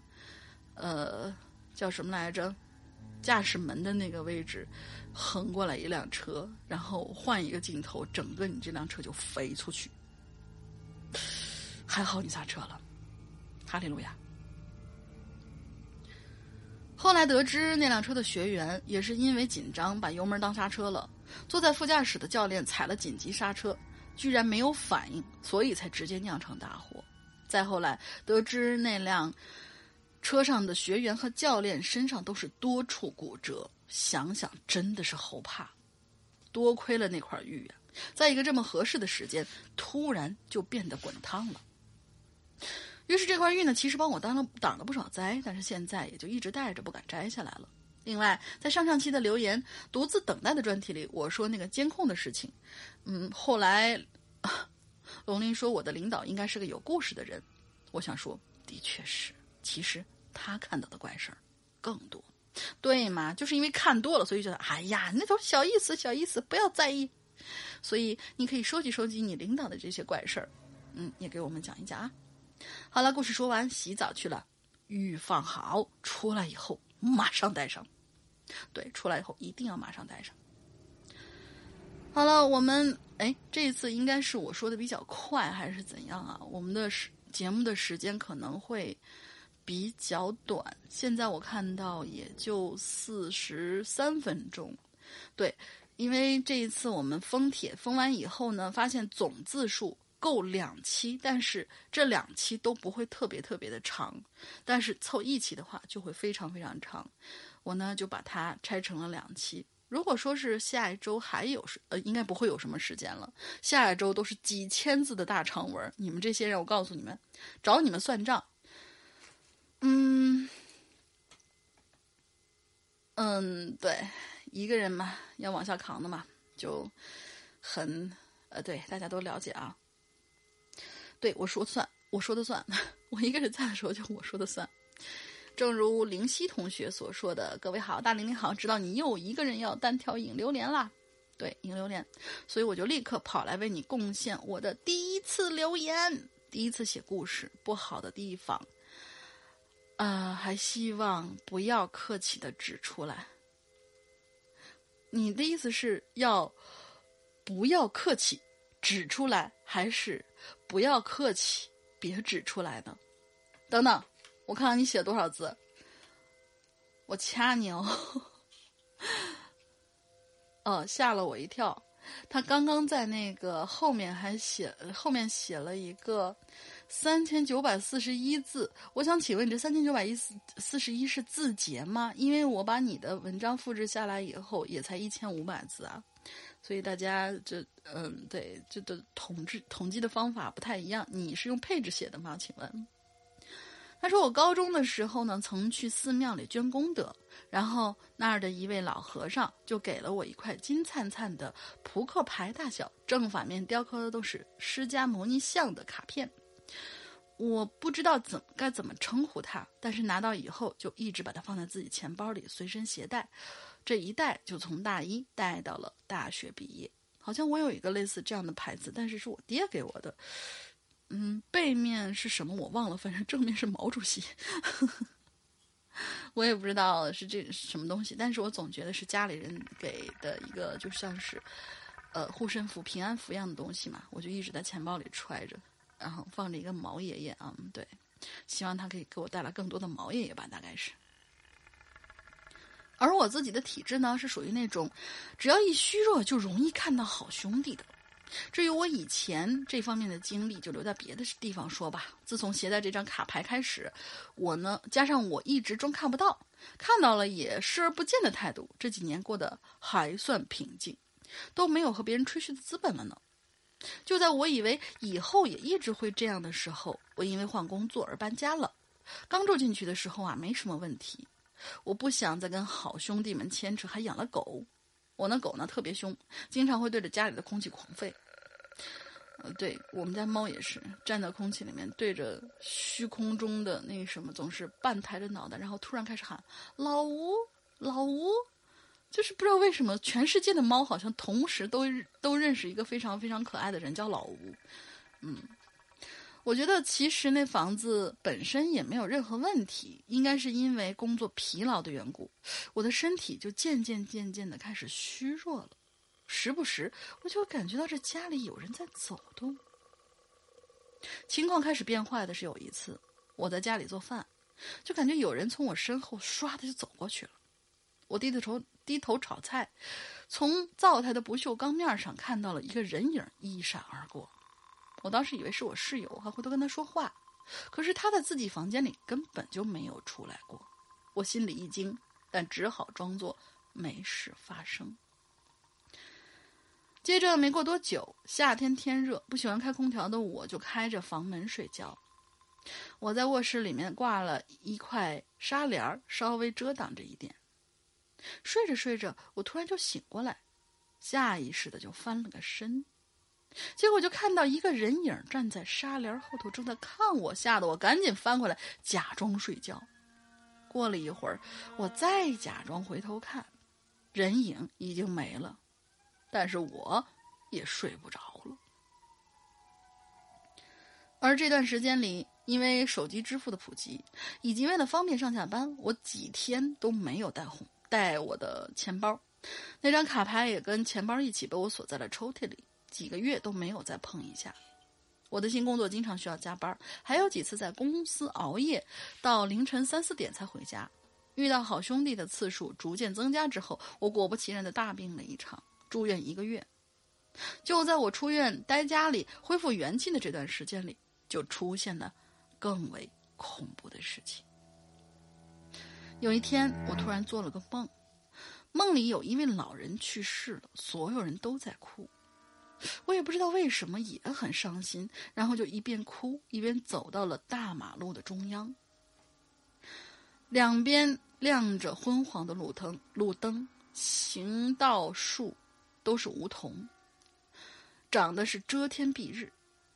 B: 呃，叫什么来着？驾驶门的那个位置。横过来一辆车，然后换一个镜头，整个你这辆车就飞出去。还好你刹车了，哈利路亚。后来得知那辆车的学员也是因为紧张把油门当刹车了，坐在副驾驶的教练踩了紧急刹车，居然没有反应，所以才直接酿成大祸。再后来得知那辆车上的学员和教练身上都是多处骨折。想想真的是后怕，多亏了那块玉啊，在一个这么合适的时间，突然就变得滚烫了。于是这块玉呢，其实帮我当了挡了不少灾，但是现在也就一直带着，不敢摘下来了。另外，在上上期的留言“独自等待”的专题里，我说那个监控的事情，嗯，后来 龙鳞说我的领导应该是个有故事的人，我想说，的确是，其实他看到的怪事儿更多。对嘛？就是因为看多了，所以觉得哎呀，那种小意思，小意思，不要在意。所以你可以收集收集你领导的这些怪事儿，嗯，也给我们讲一讲啊。好了，故事说完，洗澡去了，浴放好，出来以后马上戴上。对，出来以后一定要马上戴上。好了，我们哎，这一次应该是我说的比较快，还是怎样啊？我们的时节目的时间可能会比较短，现在我看到也就四十三分钟。对，因为这一次我们封帖封完以后呢，发现总字数够两期，但是这两期都不会特别特别的长，但是凑一期的话就会非常非常长。我呢就把它拆成了两期。如果说是下一周还有时，呃，应该不会有什么时间了。下一周都是几千字的大长文，你们这些人，我告诉你们，找你们算账。嗯，嗯，对，一个人嘛，要往下扛的嘛，就很，呃，对，大家都了解啊。对我说算，我说的算，我一个人在的时候就我说的算。正如灵犀同学所说的，各位好，大玲玲好，知道你又一个人要单挑影榴莲啦，对，影榴莲，所以我就立刻跑来为你贡献我的第一次留言，第一次写故事，不好的地方，呃，还希望不要客气的指出来。你的意思是要不要客气指出来，还是不要客气别指出来呢？等等。我看看你写多少字，我掐你哦！哦，吓了我一跳。他刚刚在那个后面还写，后面写了一个三千九百四十一字。我想请问，你这三千九百一四四十一是字节吗？因为我把你的文章复制下来以后，也才一千五百字啊。所以大家这，嗯，对，这的统计统计的方法不太一样。你是用配置写的吗？请问？他说：“我高中的时候呢，曾去寺庙里捐功德，然后那儿的一位老和尚就给了我一块金灿灿的扑克牌大小、正反面雕刻的都是释迦牟尼像的卡片。我不知道怎该怎么称呼它，但是拿到以后就一直把它放在自己钱包里随身携带，这一带就从大一带到了大学毕业。好像我有一个类似这样的牌子，但是是我爹给我的。”嗯，背面是什么我忘了，反正正面是毛主席，我也不知道是这什么东西，但是我总觉得是家里人给的一个，就像是，呃，护身符、平安符一样的东西嘛，我就一直在钱包里揣着，然后放着一个毛爷爷啊，对，希望他可以给我带来更多的毛爷爷吧，大概是。而我自己的体质呢，是属于那种，只要一虚弱就容易看到好兄弟的。至于我以前这方面的经历，就留在别的地方说吧。自从携带这张卡牌开始，我呢加上我一直装看不到，看到了也视而不见的态度，这几年过得还算平静，都没有和别人吹嘘的资本了呢。就在我以为以后也一直会这样的时候，我因为换工作而搬家了。刚住进去的时候啊，没什么问题。我不想再跟好兄弟们牵扯，还养了狗。我那狗呢特别凶，经常会对着家里的空气狂吠。呃，对我们家猫也是，站在空气里面，对着虚空中的那什么，总是半抬着脑袋，然后突然开始喊“老吴，老吴”，就是不知道为什么，全世界的猫好像同时都都认识一个非常非常可爱的人，叫老吴。嗯。我觉得其实那房子本身也没有任何问题，应该是因为工作疲劳的缘故，我的身体就渐渐渐渐的开始虚弱了，时不时我就感觉到这家里有人在走动。情况开始变坏的是有一次，我在家里做饭，就感觉有人从我身后唰的就走过去了，我低着头低头炒菜，从灶台的不锈钢面上看到了一个人影一闪而过。我当时以为是我室友，还回头跟他说话，可是他在自己房间里根本就没有出来过。我心里一惊，但只好装作没事发生。接着没过多久，夏天天热，不喜欢开空调的我就开着房门睡觉。我在卧室里面挂了一块纱帘，稍微遮挡着一点。睡着睡着，我突然就醒过来，下意识的就翻了个身。结果就看到一个人影站在纱帘后头，正在看我，吓得我赶紧翻过来假装睡觉。过了一会儿，我再假装回头看，人影已经没了，但是我也睡不着了。而这段时间里，因为手机支付的普及，以及为了方便上下班，我几天都没有带红带我的钱包，那张卡牌也跟钱包一起被我锁在了抽屉里，几个月都没有再碰一下。我的新工作经常需要加班，还有几次在公司熬夜到凌晨三四点才回家。遇到好兄弟的次数逐渐增加之后，我果不其然的大病了一场，住院一个月。就在我出院待家里恢复元气的这段时间里，就出现了更为恐怖的事情。有一天，我突然做了个梦，梦里有一位老人去世了，所有人都在哭。我也不知道为什么，也很伤心，然后就一边哭一边走到了大马路的中央，两边亮着昏黄的路灯，路灯，行道树都是梧桐，长得是遮天蔽日。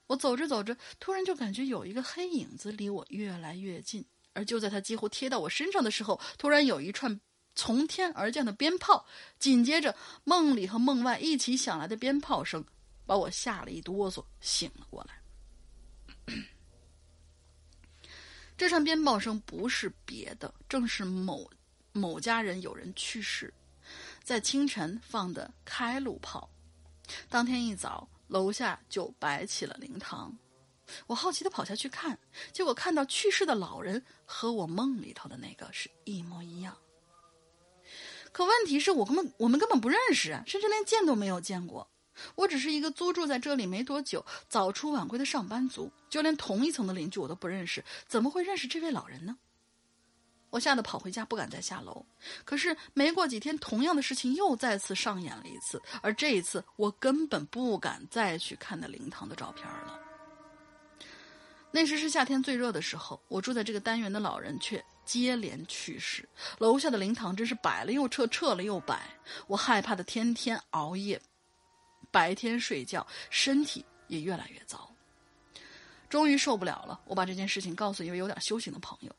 B: 我走着走着，突然就感觉有一个黑影子离我越来越近，而就在他几乎贴到我身上的时候，突然有一串。从天而降的鞭炮，紧接着梦里和梦外一起响来的鞭炮声，把我吓了一哆嗦，醒了过来。这串鞭炮声不是别的，正是某某家人有人去世，在清晨放的开路炮。当天一早，楼下就摆起了灵堂。我好奇的跑下去看，结果看到去世的老人和我梦里头的那个是一模一样。可问题是我根本我们根本不认识啊，甚至连见都没有见过。我只是一个租住在这里没多久、早出晚归的上班族，就连同一层的邻居我都不认识，怎么会认识这位老人呢？我吓得跑回家，不敢再下楼。可是没过几天，同样的事情又再次上演了一次，而这一次我根本不敢再去看那灵堂的照片了。那时是夏天最热的时候，我住在这个单元的老人却。接连去世，楼下的灵堂真是摆了又撤，撤了又摆。我害怕的天天熬夜，白天睡觉，身体也越来越糟。终于受不了了，我把这件事情告诉一位有点修行的朋友，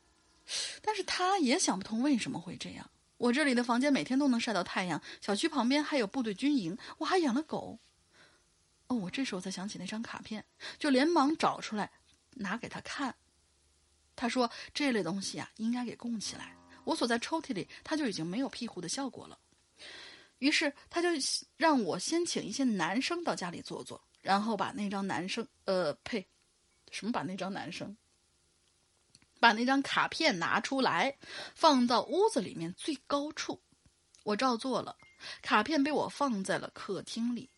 B: 但是他也想不通为什么会这样。我这里的房间每天都能晒到太阳，小区旁边还有部队军营，我还养了狗。哦，我这时候才想起那张卡片，就连忙找出来拿给他看。他说：“这类东西啊，应该给供起来。我锁在抽屉里，它就已经没有庇护的效果了。于是他就让我先请一些男生到家里坐坐，然后把那张男生……呃，呸，什么？把那张男生？把那张卡片拿出来，放到屋子里面最高处。我照做了，卡片被我放在了客厅里。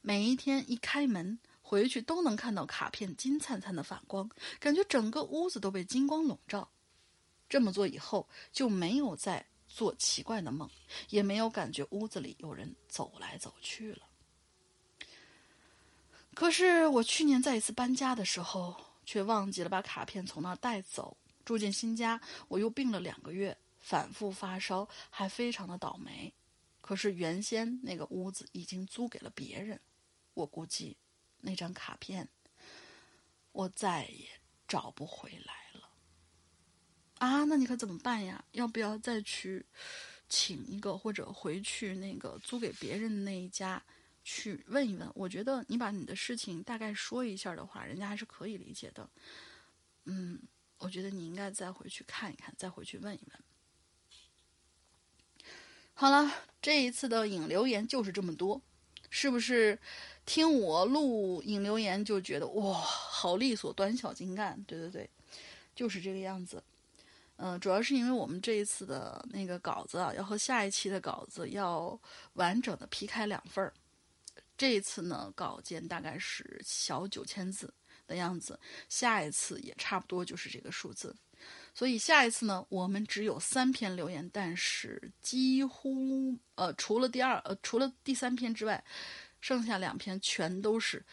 B: 每一天一开门。”回去都能看到卡片金灿灿的反光，感觉整个屋子都被金光笼罩。这么做以后就没有再做奇怪的梦，也没有感觉屋子里有人走来走去了。可是我去年再一次搬家的时候，却忘记了把卡片从那儿带走。住进新家，我又病了两个月，反复发烧，还非常的倒霉。可是原先那个屋子已经租给了别人，我估计。那张卡片，我再也找不回来了。啊，那你可怎么办呀？要不要再去请一个，或者回去那个租给别人的那一家去问一问？我觉得你把你的事情大概说一下的话，人家还是可以理解的。嗯，我觉得你应该再回去看一看，再回去问一问。好了，这一次的引留言就是这么多，是不是？听我录引留言就觉得哇，好利索，短小精干。对对对，就是这个样子。嗯，主要是因为我们这一次的那个稿子啊，要和下一期的稿子要完整的劈开两份儿。这一次呢，稿件大概是小九千字的样子，下一次也差不多就是这个数字。所以下一次呢，我们只有三篇留言，但是几乎呃，除了第二呃，除了第三篇之外。剩下两篇全都是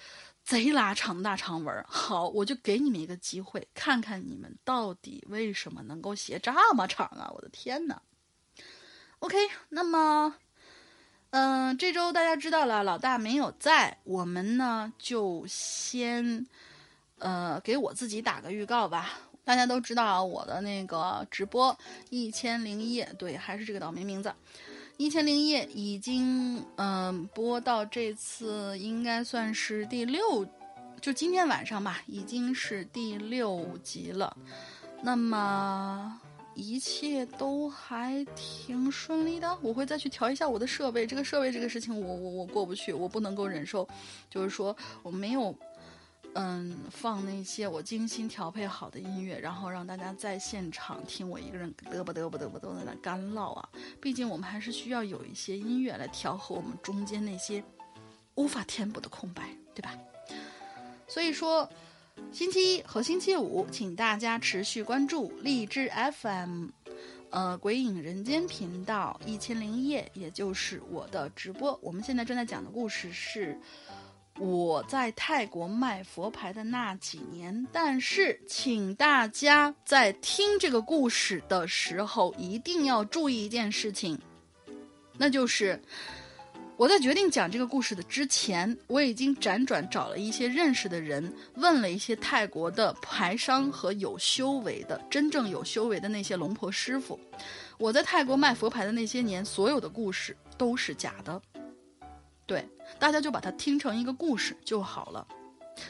B: 贼拉长大长文。好，我就给你们一个机会，看看你们到底为什么能够写这么长啊！我的天哪！OK，那么，嗯，这周大家知道了，老大没有在，我们呢就先，呃，给我自己打个预告吧。大家都知道我的那个直播一千零一夜，对，还是这个岛民名字。一千零一夜已经嗯、播到这次应该算是第六，就今天晚上吧，已经是第六集了。那么一切都还挺顺利的，我会再去调一下我的设备。这个设备这个事情我，我我过不去，我不能够忍受，就是说我没有。嗯，放那些我精心调配好的音乐，然后让大家在现场听我一个人嘚啵嘚啵嘚啵都在那干唠啊。毕竟我们还是需要有一些音乐来调和我们中间那些无法填补的空白，对吧？所以说，星期一和星期五，请大家持续关注荔枝 FM，呃，鬼影人间频道一千零一夜，也就是我的直播。我们现在正在讲的故事是。我在泰国卖佛牌的那几年，但是请大家在听这个故事的时候一定要注意一件事情，那就是我在决定讲这个故事的之前，我已经辗转找了一些认识的人，问了一些泰国的牌商和有修为的、真正有修为的那些龙婆师傅。我在泰国卖佛牌的那些年，所有的故事都是假的。对，大家就把它听成一个故事就好了，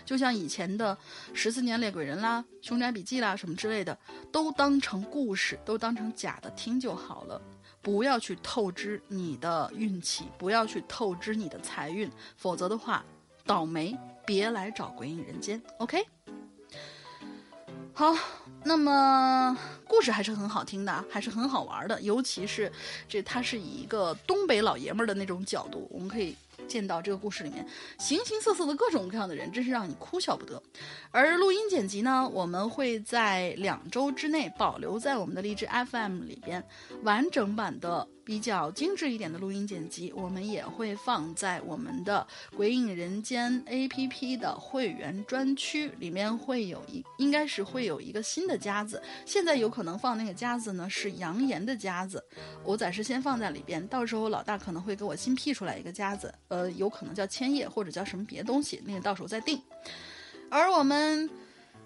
B: 就像以前的《十四年猎鬼人》啦、《凶宅笔记》啦什么之类的，都当成故事，都当成假的听就好了。不要去透支你的运气，不要去透支你的财运，否则的话，倒霉别来找鬼影人间。OK，好，那么故事还是很好听的，还是很好玩的，尤其是这它是以一个东北老爷们儿的那种角度，我们可以。见到这个故事里面形形色色的各种各样的人，真是让你哭笑不得。而录音剪辑呢，我们会在两周之内保留在我们的荔枝 FM 里边，完整版的比较精致一点的录音剪辑，我们也会放在我们的《鬼影人间》APP 的会员专区里面，会有一应该是会有一个新的夹子。现在有可可能放那个夹子呢是扬言的夹子，我暂时先放在里边，到时候老大可能会给我新 P 出来一个夹子，呃，有可能叫千叶或者叫什么别的东西，那个到时候再定。而我们，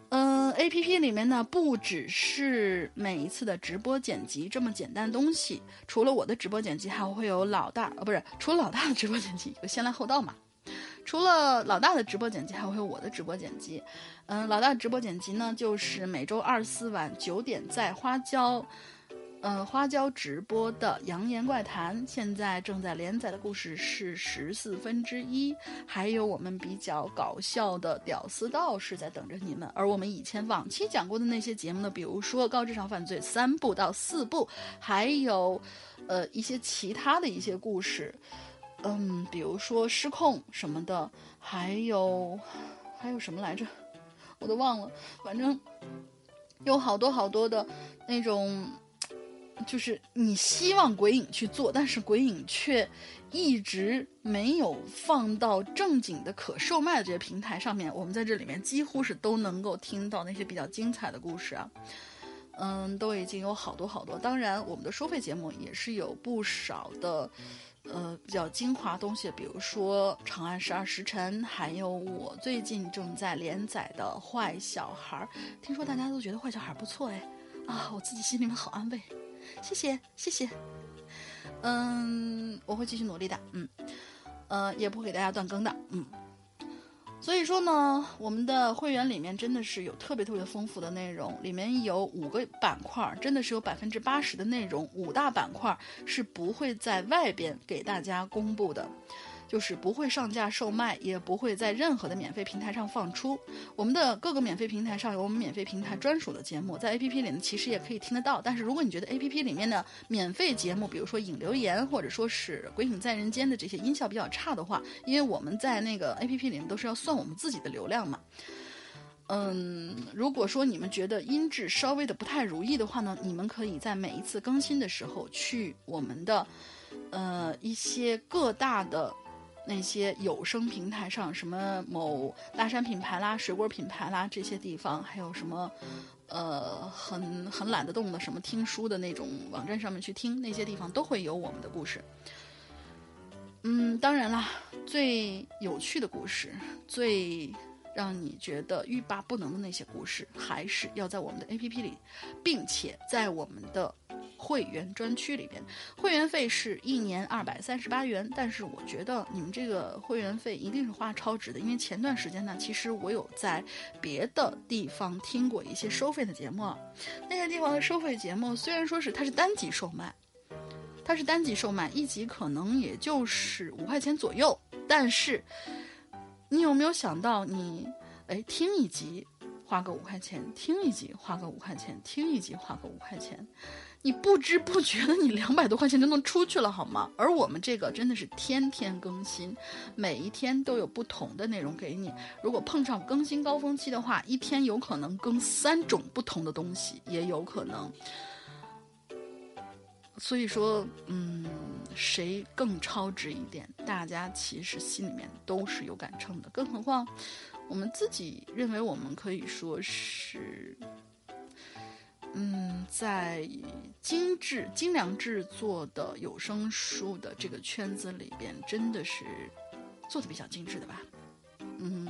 B: 嗯，A P P 里面呢，不只是每一次的直播剪辑这么简单东西，除了我的直播剪辑，还会有老大，呃，不是，除了老大的直播剪辑，有先来后到嘛。除了老大的直播剪辑，还会有我的直播剪辑。嗯，老大直播剪辑呢，就是每周二四晚九点在花椒。呃，花椒直播的《扬言怪谈》现在正在连载的故事是十四分之一，还有我们比较搞笑的《屌丝道士》在等着你们。而我们以前往期讲过的那些节目呢，比如说《高智商犯罪》三部到四部，还有，呃，一些其他的一些故事，嗯，比如说失控什么的，还有，还有什么来着，我都忘了。反正有好多好多的那种。就是你希望鬼影去做，但是鬼影却一直没有放到正经的可售卖的这些平台上面。我们在这里面几乎是都能够听到那些比较精彩的故事啊，嗯，都已经有好多好多。当然，我们的收费节目也是有不少的，呃，比较精华东西，比如说《长安十二时辰》，还有我最近正在连载的《坏小孩》。听说大家都觉得《坏小孩》不错哎，啊，我自己心里面好安慰。谢谢谢谢，嗯，我会继续努力的，嗯，呃，也不会给大家断更的，嗯。所以说呢，我们的会员里面真的是有特别特别丰富的内容，里面有五个板块，真的是有百分之八十的内容，五大板块是不会在外边给大家公布的。就是不会上架售卖，也不会在任何的免费平台上放出。我们的各个免费平台上有我们免费平台专属的节目，在 APP 里呢其实也可以听得到。但是如果你觉得 APP 里面的免费节目，比如说引留言或者说是《鬼影在人间》的这些音效比较差的话，因为我们在那个 APP 里面都是要算我们自己的流量嘛。嗯，如果说你们觉得音质稍微的不太如意的话呢，你们可以在每一次更新的时候去我们的呃一些各大的。那些有声平台上，什么某大山品牌啦、水果品牌啦这些地方，还有什么，呃，很很懒得动的什么听书的那种网站上面去听，那些地方都会有我们的故事。嗯，当然啦，最有趣的故事，最让你觉得欲罢不能的那些故事，还是要在我们的 APP 里，并且在我们的。会员专区里边。会员费是一年二百三十八元，但是我觉得你们这个会员费一定是花超值的，因为前段时间呢，其实我有在别的地方听过一些收费的节目，那些地方的收费节目虽然说是它是单集售卖。它是单集售卖，一集可能也就是五块钱左右。但是，你有没有想到，你哎听一集花个五块钱，听一集花个五块钱，听一集花个五块钱，你不知不觉的你两百多块钱就能出去了，好吗？而我们这个真的是天天更新，每一天都有不同的内容给你。如果碰上更新高峰期的话，一天有可能更三种不同的东西，也有可能。所以说，嗯，谁更超值一点，大家其实心里面都是有杆秤的。更何况，我们自己认为我们可以说是，嗯，在精致精良制作的有声书的这个圈子里边，真的是做的比较精致的吧？嗯，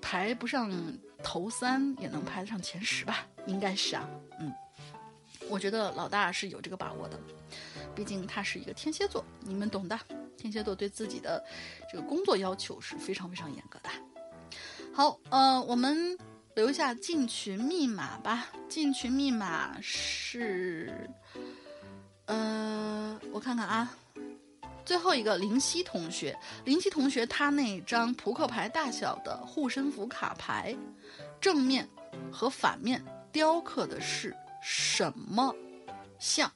B: 排不上头三，也能排得上前十吧？应该是啊，嗯。我觉得老大是有这个把握的，毕竟他是一个天蝎座，你们懂的。天蝎座对自己的这个工作要求是非常非常严格的。好，呃，我们留下进群密码吧。进群密码是，呃，我看看啊，最后一个林夕同学，林夕同学他那张扑克牌大小的护身符卡牌，正面和反面雕刻的是。什么像？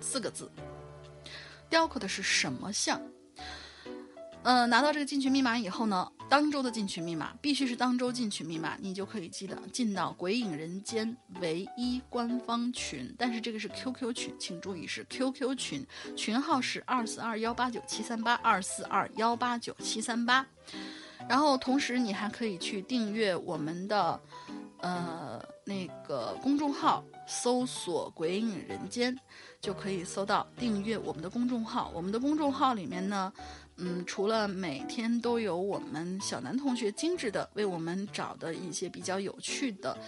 B: 四个字，雕刻的是什么像？嗯，拿到这个进群密码以后呢，当周的进群密码必须是当周进群密码，你就可以记得进到鬼影人间唯一官方群。但是这个是 QQ 群，请注意是 QQ 群，群号是二四二幺八九七三八二四二幺八九七三八。然后同时你还可以去订阅我们的呃那个公众号。搜索“鬼影人间”，就可以搜到订阅我们的公众号。我们的公众号里面呢，嗯，除了每天都有我们小南同学精致的为我们找的一些比较有趣的，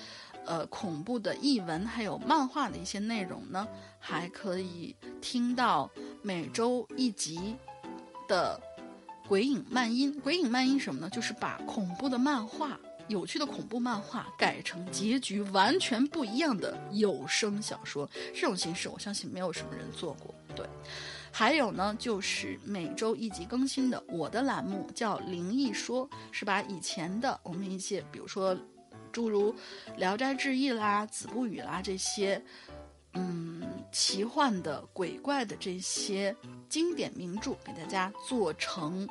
B: 呃，恐怖的译文，还有漫画的一些内容呢，还可以听到每周一集的鬼影漫音。鬼影漫音什么呢？就是把恐怖的漫画。有趣的恐怖漫画改成结局完全不一样的有声小说，这种形式我相信没有什么人做过。对，还有呢，就是每周一集更新的我的栏目叫《灵异说》，是把以前的我们一些，比如说诸如《聊斋志异》啦、《子不语》啦这些，嗯，奇幻的、鬼怪的这些经典名著，给大家做成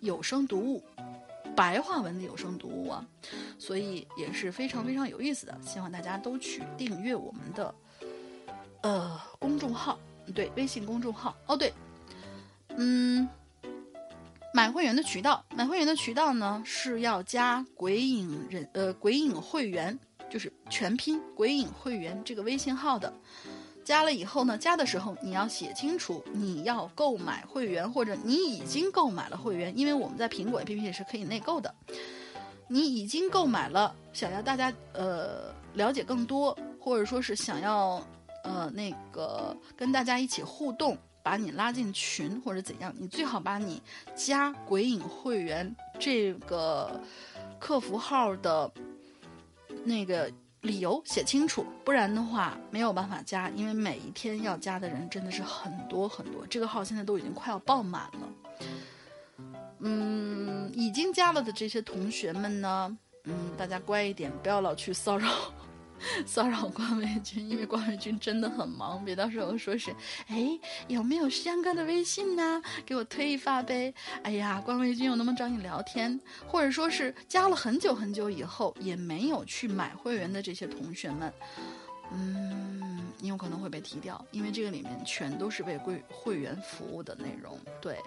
B: 有声读物。白话文的有声读物啊，所以也是非常非常有意思的。希望大家都去订阅我们的呃公众号，对，微信公众号。哦，对，嗯，买会员的渠道，买会员的渠道呢是要加鬼影人呃鬼影会员，就是全拼鬼影会员这个微信号的。加了以后呢，加的时候你要写清楚你要购买会员，或者你已经购买了会员，因为我们在苹果 APP 是可以内购的。你已经购买了，想要大家呃了解更多，或者说是想要呃那个跟大家一起互动，把你拉进群或者怎样，你最好把你加鬼影会员这个客服号的那个。理由写清楚，不然的话没有办法加，因为每一天要加的人真的是很多很多。这个号现在都已经快要爆满了。嗯，已经加了的这些同学们呢，嗯，大家乖一点，不要老去骚扰。骚扰关伟军，因为关伟军真的很忙，别到时候说是，哎，有没有相关的微信呢？给我推一发呗。哎呀，关伟军，我能不能找你聊天？或者说是加了很久很久以后也没有去买会员的这些同学们，嗯，你有可能会被踢掉，因为这个里面全都是为会会员服务的内容。对，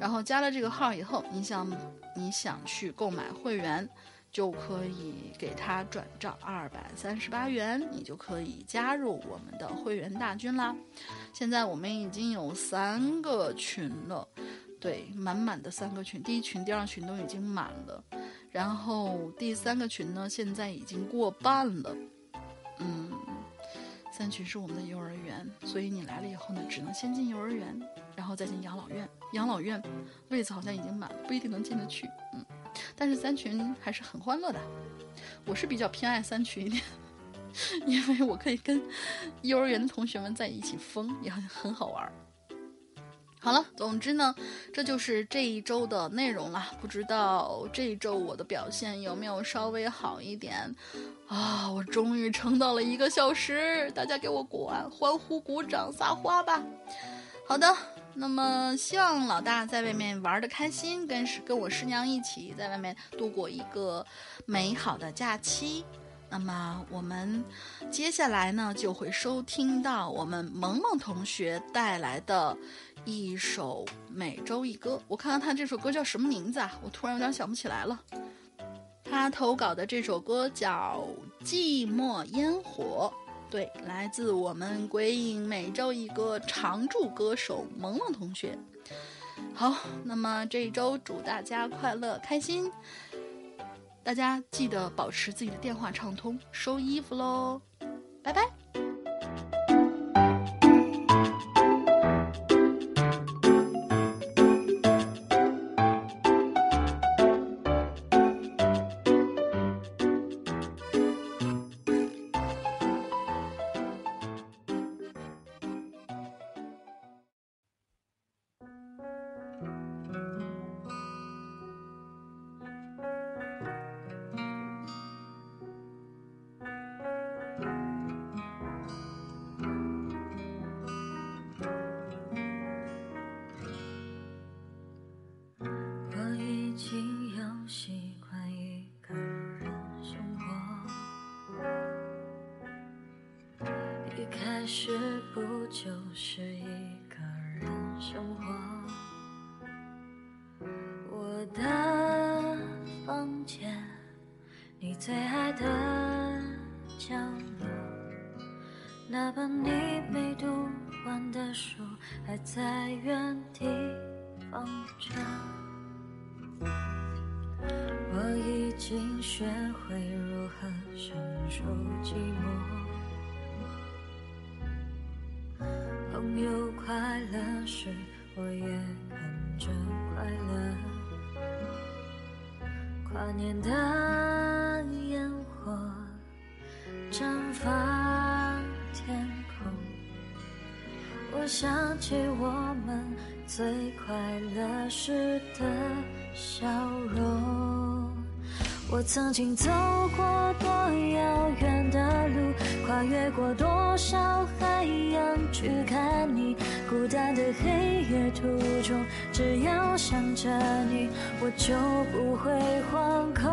B: 然后加了这个号以后，你想你想去购买会员。就可以给他转账二百三十八元，你就可以加入我们的会员大军啦。现在我们已经有三个群了，对，满满的三个群，第一群、第二群都已经满了，然后第三个群呢，现在已经过半了，嗯。
E: 三群是我们的幼儿园，所以你来了以后呢，只能先进幼儿园，然后再进养老院。养老院位子好像已经满了，不一定能进得去。嗯，但是三群还是很欢乐的。我是比较偏爱三群一点，因为我可以跟幼儿园的同学们在一起疯，也很很好玩。好了，总之呢，这就是这一周的内容了。不知道这一周我的表现有没有稍微好一点啊？我终于撑到了一个小时，大家给我管，欢呼、鼓掌、撒花吧！好的，那么希望老大在外面玩的开心，跟跟我师娘一起在外面度过一个美好的假期。那么我们接下来呢，就会收听到我们萌萌同学带来的。一首每周一歌，我看看他这首歌叫什么名字啊？我突然有点想不起来了。他投稿的这首歌叫《寂寞烟火》，对，来自我们鬼影每周一歌常驻歌手萌萌同学。好，那么这一周祝大家快乐开心，大家记得保持自己的电话畅通，收衣服喽，拜拜。还在原地放着，我已经学会如何享受寂寞。朋友快乐时，我也跟着快乐。跨年的想起我们最快乐时的笑容。我曾经走过多遥远的路，跨越过多少海洋去看你。孤单的黑夜途中，只要想着你，我就不会惶恐。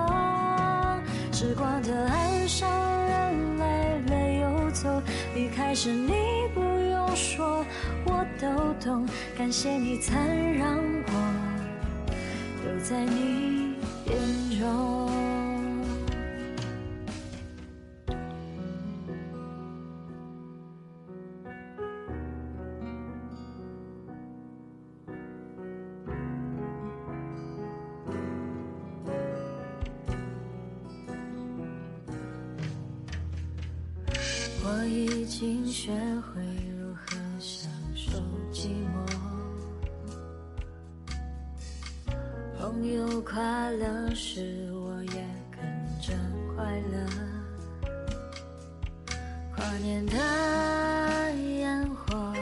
E: 时光的岸上，人来了又走，离开时你不用说，我都懂。感谢你曾让我留在你眼中。我已经学会时，我也跟着快乐。跨年的烟火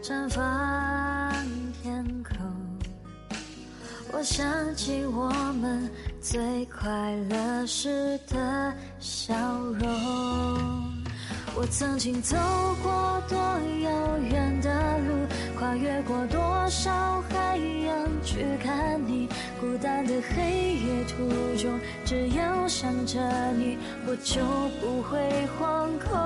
E: 绽放天空，我想起我们最快乐时的笑容。我曾经走过多遥远的路，跨越过多少海洋去看你。孤单的黑夜途中，只要想着你，我就不会惶恐。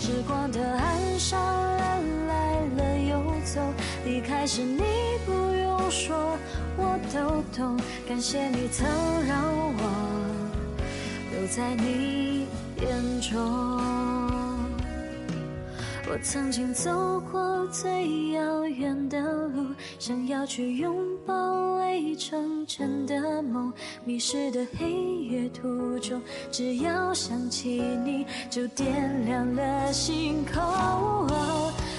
E: 时光的岸上，人来了又走，离开时你不用说，我都懂。感谢你曾让我留在你眼中。我曾经走过最遥远的路，想要去拥抱。迷失的黑夜途中，只要想起你，就点亮了星空。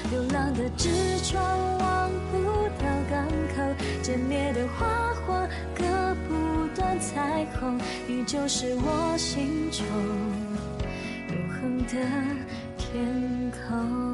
E: 流浪的纸船望不到港口，渐灭的花火割不断彩虹，你就是我心中永恒的天空。